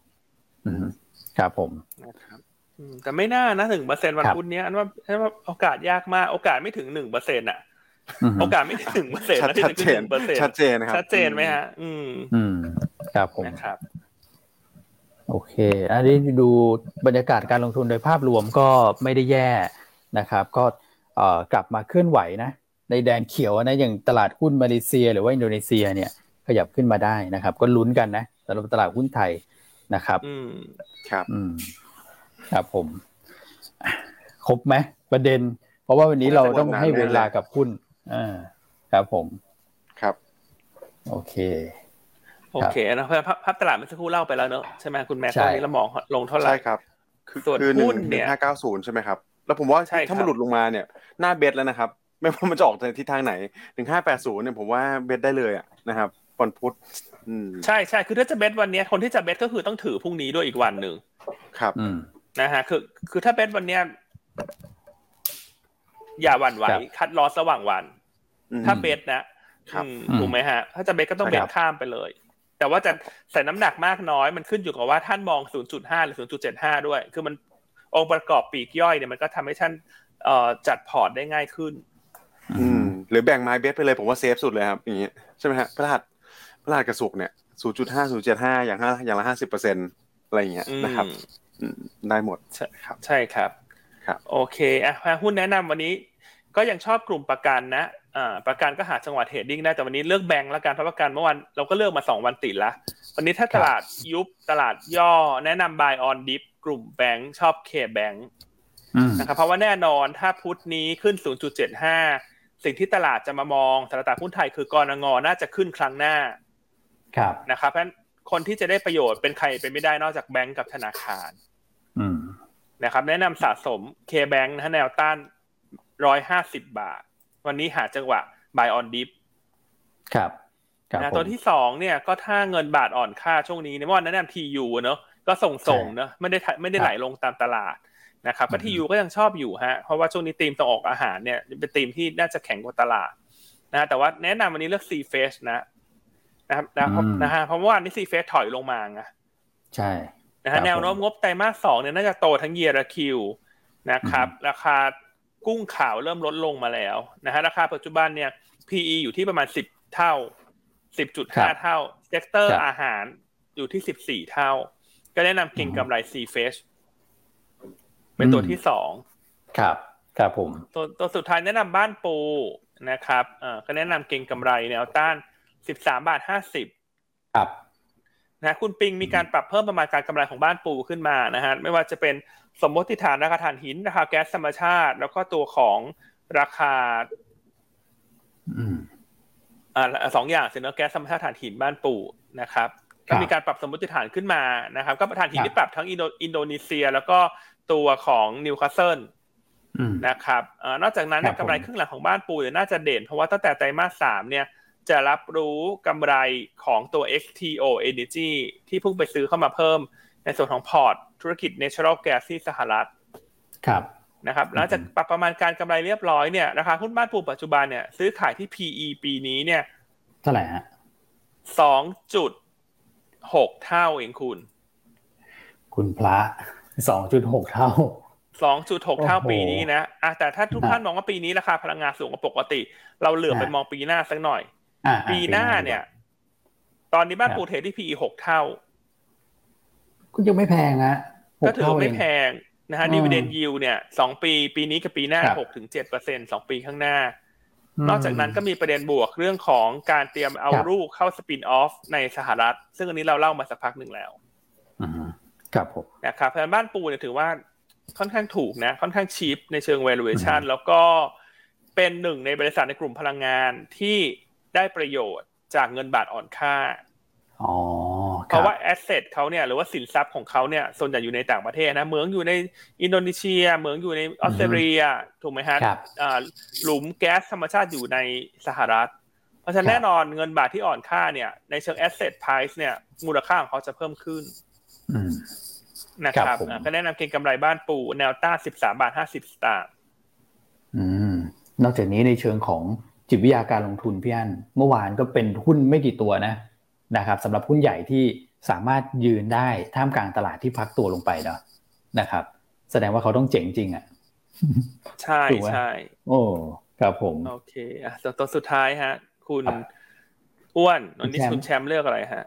ครับผมนะครับ แต่ไม่น่านะหนึ่งเปอร์เซ็นวันพุธนี้อันว่าว่าโอกาสยากมาก โอกาสไม่ถึงหนึ่งเปอร์เซ็นอะ โอกาสไม่ถึงเปอร์เซ็นต์นะที่จะขึ้นหนึ่งเปอร์เซ็นต์ชัดเจนนะครับชัดเจนไหมฮะ อืม อืมครับผมนะครับ โอเค อันนี้ดูบรรยากาศการลงทุนโดยภาพรวมก็ไม่ได้แย่นะครับ ก็เอ่อกลับมาเคลื่อนไหวนะ ในแดนเขียวนะอย่างตลาดหุ้นมาเลเซีย หรือว่าอินโดนีเซีย เนี่ย ขยับขึ้นมาได้นะครับ ก็ลุ้นกันนะสำหรับตลาดหุ้นไทยนะครับ อืมครับ อืม ครับผม ครบไหมประเด็น เพราะว่าวันนี้เราต้องให้เวลากับหุ้นอ่าครับผม ครับ โอเคโอเคนะภาพภาพตลาดเมื่อสักครู่เล่าไปแล้วเนอะใช่ไหมคุณแม่ตอนนี้เรามองลงเท่าไหร่ใช่ครับคือส่วนหุ้นเนี่ยห้าเก้าศูนย์ใช่ไหมครับ แล้วผมว่าถ้ามันหลุดลงมาเนี่ยหน้าเบสแล้วนะครับ ไม่ว่ามันจะออกในทิศทางไหนหนึ่งห้าแปดศูนย์เนี่ยผมว่าเบสได้เลยอะนะครับวันพุธใช่ใช่คือถ้าจะเบสวันนี้คนที่จะเบสก็คือต้องถือพรุ่งนี้ด้วยอีกวันหนึ่งครับ นะฮะคือคือถ้าเบสวันเนี้ยอย่าหวั่นไหวคัดลอสระหว่างวัน ถ้า bet นะถูกไหมฮะ ถ้าจะ bet ก็ต้อง bet ข้ามไปเลย แต่ว่าจะใส่น้ำหนักมากน้อยมันขึ้นอยู่กับว่าท่านมอง 0.5 หรือ 0.75 ด้วย คือมันองค์ประกอบปลีกย่อยเนี่ยมันก็ทำให้ท่านจัดพอร์ตได้ง่ายขึ้น อืม หรือแบ่งไม้ bet ไปเลยผมว่า safe สุดเลยครับอย่างนี้ใช่ไหมฮะพฤหัสพฤหัสกับศุกร์เนี่ย 0.5 0.75 อย่างห้าอย่างละห้าสิบเปอร์เซ็นต์อะไรอย่างเงี้ยนะครับ ได้หมดใช่ครับ ใช่ครับครับโอเคอะหุ้นแนะนำวันนี้ ก็ยังชอบกลุ่มประกันนะอ่าประกันก็หาจังหวะเทรดดิ้งได้แต่วันนี้เลือกแบงก์ละกันเพราะประกันเมื่อวันเราก็เลือกมาสองวันติดละวันนี้ถ้าตลาดยุบตลาดย่อ แนะนำ buy on dip กลุ่มแบงก์ชอบเคแบงก์นะครับเพราะว่าแน่นอนถ้าพุธนี้ขึ้น 0.75 สิ่งที่ตลาดจะมามองตลาดหุ้นไทยคือกรงงน่าจะขึ้นครั้งหน้า ครับนะครับเพราะคนที่จะได้ประโยชน์เป็นใครเป็นไม่ได้นอกจากแบงก์กับธนาคาร นะครับ แนะนำสะสม KBANK นะแนวต้านร้อยห้าสิบบาท วันนี้หาจังหวะ buy on dip ครับนะตัวที่สองเนี่ยก็ถ้าเงินบาทอ่อนค่าช่วงนี้ในเมื่อวานแนะนำ TU เนอะก็ส่งส่งเนอะไม่ได้ไม่ได้ไหลลงตามตลาดนะครับก็ทียูก็ยังชอบอยู่ฮะเพราะว่าช่วงนี้ธีมส่งออกอาหารเนี่ยเป็นธีมที่น่าจะแข็งกว่าตลาดนะแต่ว่าแนะนำวันนี้เลือก CFRESH นะนะครับนะฮะเพราะว่าวันนี้ CFRESH ถอยลงมาไงใช่ นะฮะแนวโน้มงบไตรมาสสองเนี่ยน่าจะโตทั้ง Y Q นะครับ ราคากุ้งขาวเริ่มลดลงมาแล้วนะฮะราคาปัจจุบันเนี่ย PE อยู่ที่ประมาณสิบเท่าสิบจุดห้าเท่า sector อาหารอยู่ที่สิบสี่เท่า ก็แนะนำเก็งกำไร CFRESH เป็นตัวที่สองครับครับผมตัวตัวสุดท้ายแนะนำบ้านปูะครับเอ่อก็แนะนำเก็งกำไรแนวต้านสิบสามบาทห้าสิบครับ นะคุณปิงมีการปรับเพิ่มประมาณการกำไรของบ้านปูขึ้นมานะฮะไม่ว่าจะเป็นสมมติฐานราคาถ่านหิน ราคาแก๊สธรรมชาติ แล้วก็ตัวของราคาอ่าสองอย่างสินค้าเนี่ยแก๊สธรรมชาติถ่านหินบ้านปูนะครับก็มีการปรับสมมติฐานขึ้นมานะครับ ก็ถ่านหินที่ปรับทั้งอินโดนีเซีย แล้วก็ตัวของนิวคาสเซิลนะครับอนอกจากนั้นกำไรครึ่งหลังของบ้านปูเนี่ยน่าจะเด่น เพราะว่าตั้งแต่ไตรมาสสามเนี่ย จะรับรู้กำไรของตัว XTO Energy ที่เพิ่งไปซื้อเข้ามาเพิ่ม ในส่วนของพอร์ตธุรกิจ Natural Gas ที่สหรัฐครับนะครับหลังจากปรับประมาณการกำไรเรียบร้อยเนี่ยราคาหุ้นบ้านปูปัจจุบันเนี่ยซื้อขายที่ PE ปีนี้เนี่ยเท่าไหร่ฮะสองจุดหกเท่าเองคุณ คุณพระสองจุดหกเท่าสองจุดหกเท่าปีนี้นะอะแต่ถ้าทุกท่านมองว่าปีนี้ราคาพลังงานสูงกว่าปกติ เราเหลือไปมองปีหน้าสักหน่อย ปีหน้าเนี่ย ตอนนี้บ้านปูเทรดที่ PE หกเท่า ก็ยังไม่แพงนะก็ถือไม่แพงนะฮะดีเวเดนยิวเนี่ยสองปี ปีนี้กับปีหน้าหกถึงเจ็ดเปอร์เซ็นสองปีข้างหน้า นอกจากนั้นก็มีประเด็นบวกเรื่องของการเตรียมเอาลูกเข้าสปินออฟในสหรัฐ ซึ่งอันนี้เราเล่ามาสักพักหนึ่งแล้วครับผมนะครับเพราะบ้านปูเนี่ยถือว่าค่อนข้างถูกนะ ค่อนข้างชีพในเชิง valuation แล้วก็เป็นหนึ่งในบริษัทในกลุ่มพลังงานที่ ได้ประโยชน์จากเงินบาทอ่อนค่าเพราะว่า asset เขาเนี่ยหรือว่าสินทรัพย์ของเขาเนี่ยส่วนใหญ่อยู่ในต่างประเทศนะเหมืองอยู่ในอินโดนีเซียเหมืองอยู่ในออสเตรเลียถูกไหมฮะหลุมแก๊สธรรมชาติอยู่ในสหรัฐ เพราะฉะนั้นแน่นอนเงินบาทที่อ่อนค่าเนี่ยในเชิง asset price เนี่ยมูลค่าของเขาจะเพิ่มขึ้นนะครับก็แนะนำเก็งกำไรบ้านปูแนวต้านสิบสามบาทห้าสิบสตางค์นอกจากนี้ในเชิงของ จิตวิทยาการลงทุนพี่อันเมื่อวานก็เป็นหุ้นไม่กี่ตัวนะนะครับสำหรับหุ้นใหญ่ที่สามารถยืนได้ท่ามกลางตลาดที่พักตัวลงไปเนาะนะครับ แสดงว่าเขาต้องเจ๋งจริงอะใช่ถูกไหมใช่โอ้ครับผมโอเคอะตัวตัวสุดท้ายฮะ คุณอ้วนวันนี้คุณแชมป์เลือกอะไรฮะ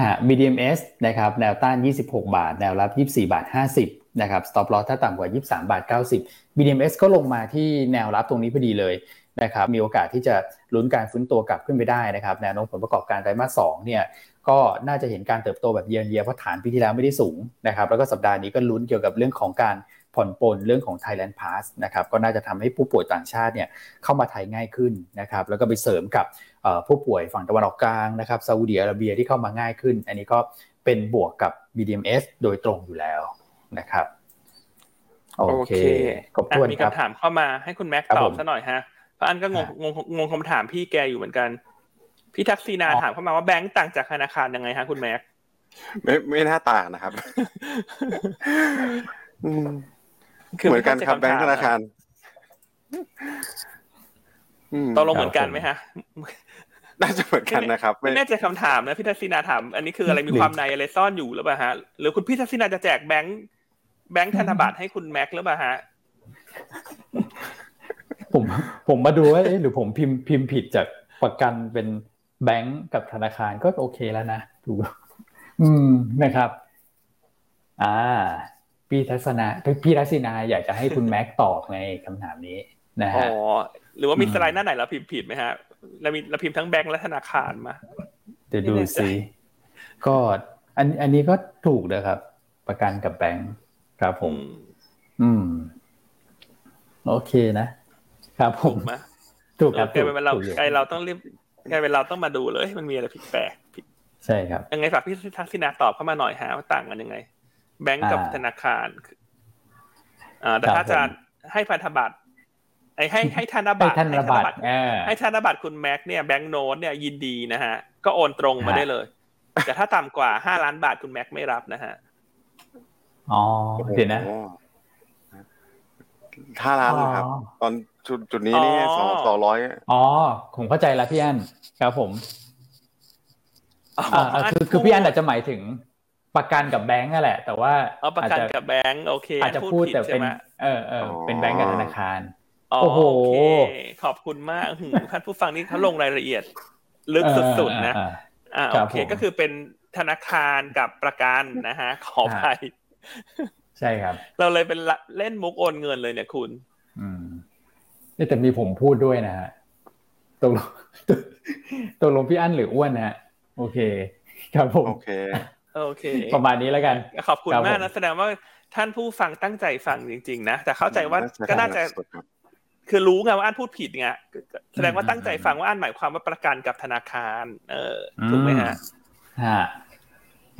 ฮะ BDMs นะครับแนวต้าน 26 บาท แนวรับ 24 บาท 50 นะครับ stop loss ถ้าต่ำกว่า 23 บาท 90 BDMs ก็ลงมาที่แนวรับตรงนี้พอดีเลย นะครับมีโอกาสที่จะลุ้นการฟื้นตัวกลับขึ้นไปได้นะครับแนวโน้มผลประกอบการไตรมาส2เนี่ยก็น่าจะเห็นการเติบโตแบบเยียร์เยียเพราะฐานปีที่แล้วไม่ได้สูงนะครับแล้วก็สัปดาห์นี้ก็ลุ้นเกี่ยวกับเรื่องของการผ่อนปลนเรื่องของ Thailand Pass นะครับก็น่าจะทำให้ผู้ป่วยต่างชาติเนี่ยเข้ามาไทยง่ายขึ้นนะครับแล้วก็ไปเสริมกับผู้ป่วยฝั่งตะวันออกกลางนะครับซาอุดิอาระเบียที่เข้ามาง่ายขึ้น อันนี้ก็เป็นบวกกับ BDMs โดยตรงอยู่แล้วนะครับโอเคขอบคุณมีครับคำถามเข้ามาให้คุณแม็กตอบซะหน่อยฮะเพราะอันก็งงงงงงคำถามพี่แกอยู่เหมือนกัน พี่ทักษีนาถามเข้ามาว่าแบงก์ต่างจากธนาคารยังไงฮะคุณแม็กไม่ไม่น่าต่างนะครับเหมือนกันครับแบงก์ธนาคารตกลงเหมือนกันไหมฮะน่าจะเหมือนกันนะครับไม่แน่ใจคำถามนะพี่ทักษิณาถาม อันนี้คืออะไรมีความในอะไรซ่อนอยู่หรือเปล่าฮะหรือคุณพี่ทักษิณาจะแจกแบงค์แบงค์ธนบัตรให้คุณแม็กหรือเปล่าฮะ ผมผมมาดูว่าเอ๊ะหรือผมพิมพ์พิมพ์ผิดจากประกันเป็นแบงก์กับธนาคารก็โอเคแล้วนะถูกอืมนะครับ อ่า พี่ทัศนาพี่ทัศนาอยากจะให้คุณแม็กตอบในคำถามนี้นะฮะอ๋อหรือว่ามีสไลด์หน้าไหนเราพิมพ์ผิดไหมฮะเรามีเราพิมพ์ทั้งแบงก์และธนาคารมาเดี๋ยวดูสิก็อันอันนี้ก็ถูกนะครับ ประกันกับแบงก์ครับผม อืม โอเคนะ ครับผมถูกครับกลายเป็นเรากลายเราต้องรีบกลายเป็นเราต้องมาดูเลยมันมีอะไรผิดแปลกผิดใช่ครับยังไงฝากพี่ทักษิณาตอบเข้ามาหน่อยฮะว่าต่างกันยังไง แบงก์กับธนาคารอ่าแต่ถ้าจะให้พันธบัตรไอ้ให้ให้ธนบัตรให้ธนบัตรให้ธนบัตรคุณแม็กเนี่ยแบงก์โน้ตเนี่ยยินดีนะฮะ ก็โอนตรงมาได้เลย แต่ถ้าต่ำกว่าห้าล้านบาทคุณแม็กไม่รับนะฮะอ๋อเดี๋ยวนะห้าล้านครับ ตอน จุดจุดนี้นี่สองสองร้อยอ๋อผมเข้าใจแล้วพี่อันครับผมอ่าคือคือพี่อันอาจจะหมายถึงประกันกับแบงก์นั่นแหละ แต่ว่าประกันกับแบงก์โอเคอาจจะพูดแต่เป็นเออเออเป็นแบงก์กับธนาคาร โอ้โหขอบคุณมากท่านผู้ฟังนี่เขาลงรายละเอียด ลึกสุดๆนะ อ่าโอเคก็คือเป็นธนาคารกับประกันนะฮะขอไป ใช่ครับ เราเลยเป็นเล่นมุกโอนเงินเลยเนี่ยคุณ อืม แต่มีผมพูดด้วยนะฮะตกลงตกลงพี่อั้นหรืออ้วนนะฮะโอเค ครับผมโอเคโอเค ประมาณนี้แล้วกัน ขอบคุณมากนะแสดงว่าท่านผู้ฟังตั้งใจฟังจริง ๆ นะ แต่เข้าใจว่าก็น่าจะคือรู้ไงว่าอันพูดผิดไงแสดงว่าตั้งใจฟังว่าอันหมายความว่าประกันกับธนาคาร เออถูกไหมฮะฮะ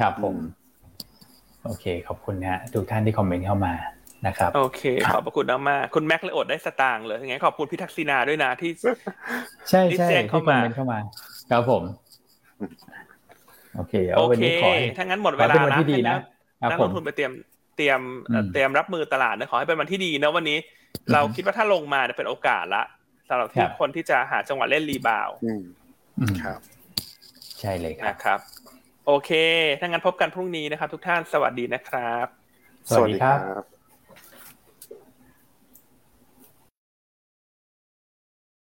ครับผม โอเค ขอบคุณฮะทุกท่านที่คอมเมนต์เข้ามา นะครับโอเค ขอบพระคุณมากคุณแม็กเลยอดได้สตางค์เลยยังไงขอบคุณพี่ทักษิณาด้วยนะที่ ใช่ใช่ที่คอมเมนต์เข้ามาครับผม โอเคเอาวันนี้ขอให้ถ้างั้นหมดเวลาแล้วที่ดีนะนักลงทุนไปเตรียมเตรียมเตรียมรับมือตลาดนะขอให้เป็นวันที่ดีนะวันนี้ เราคิดว่าถ้าลงมาเป็นโอกาสละสำหรับที่คนที่จะหาจังหวะเล่นรีบาวครับ ใช่เลยครับครับ โอเค ถ้างั้นพบกันพรุ่งนี้นะครับ ทุกท่านสวัสดีนะครับ สวัสดีครับ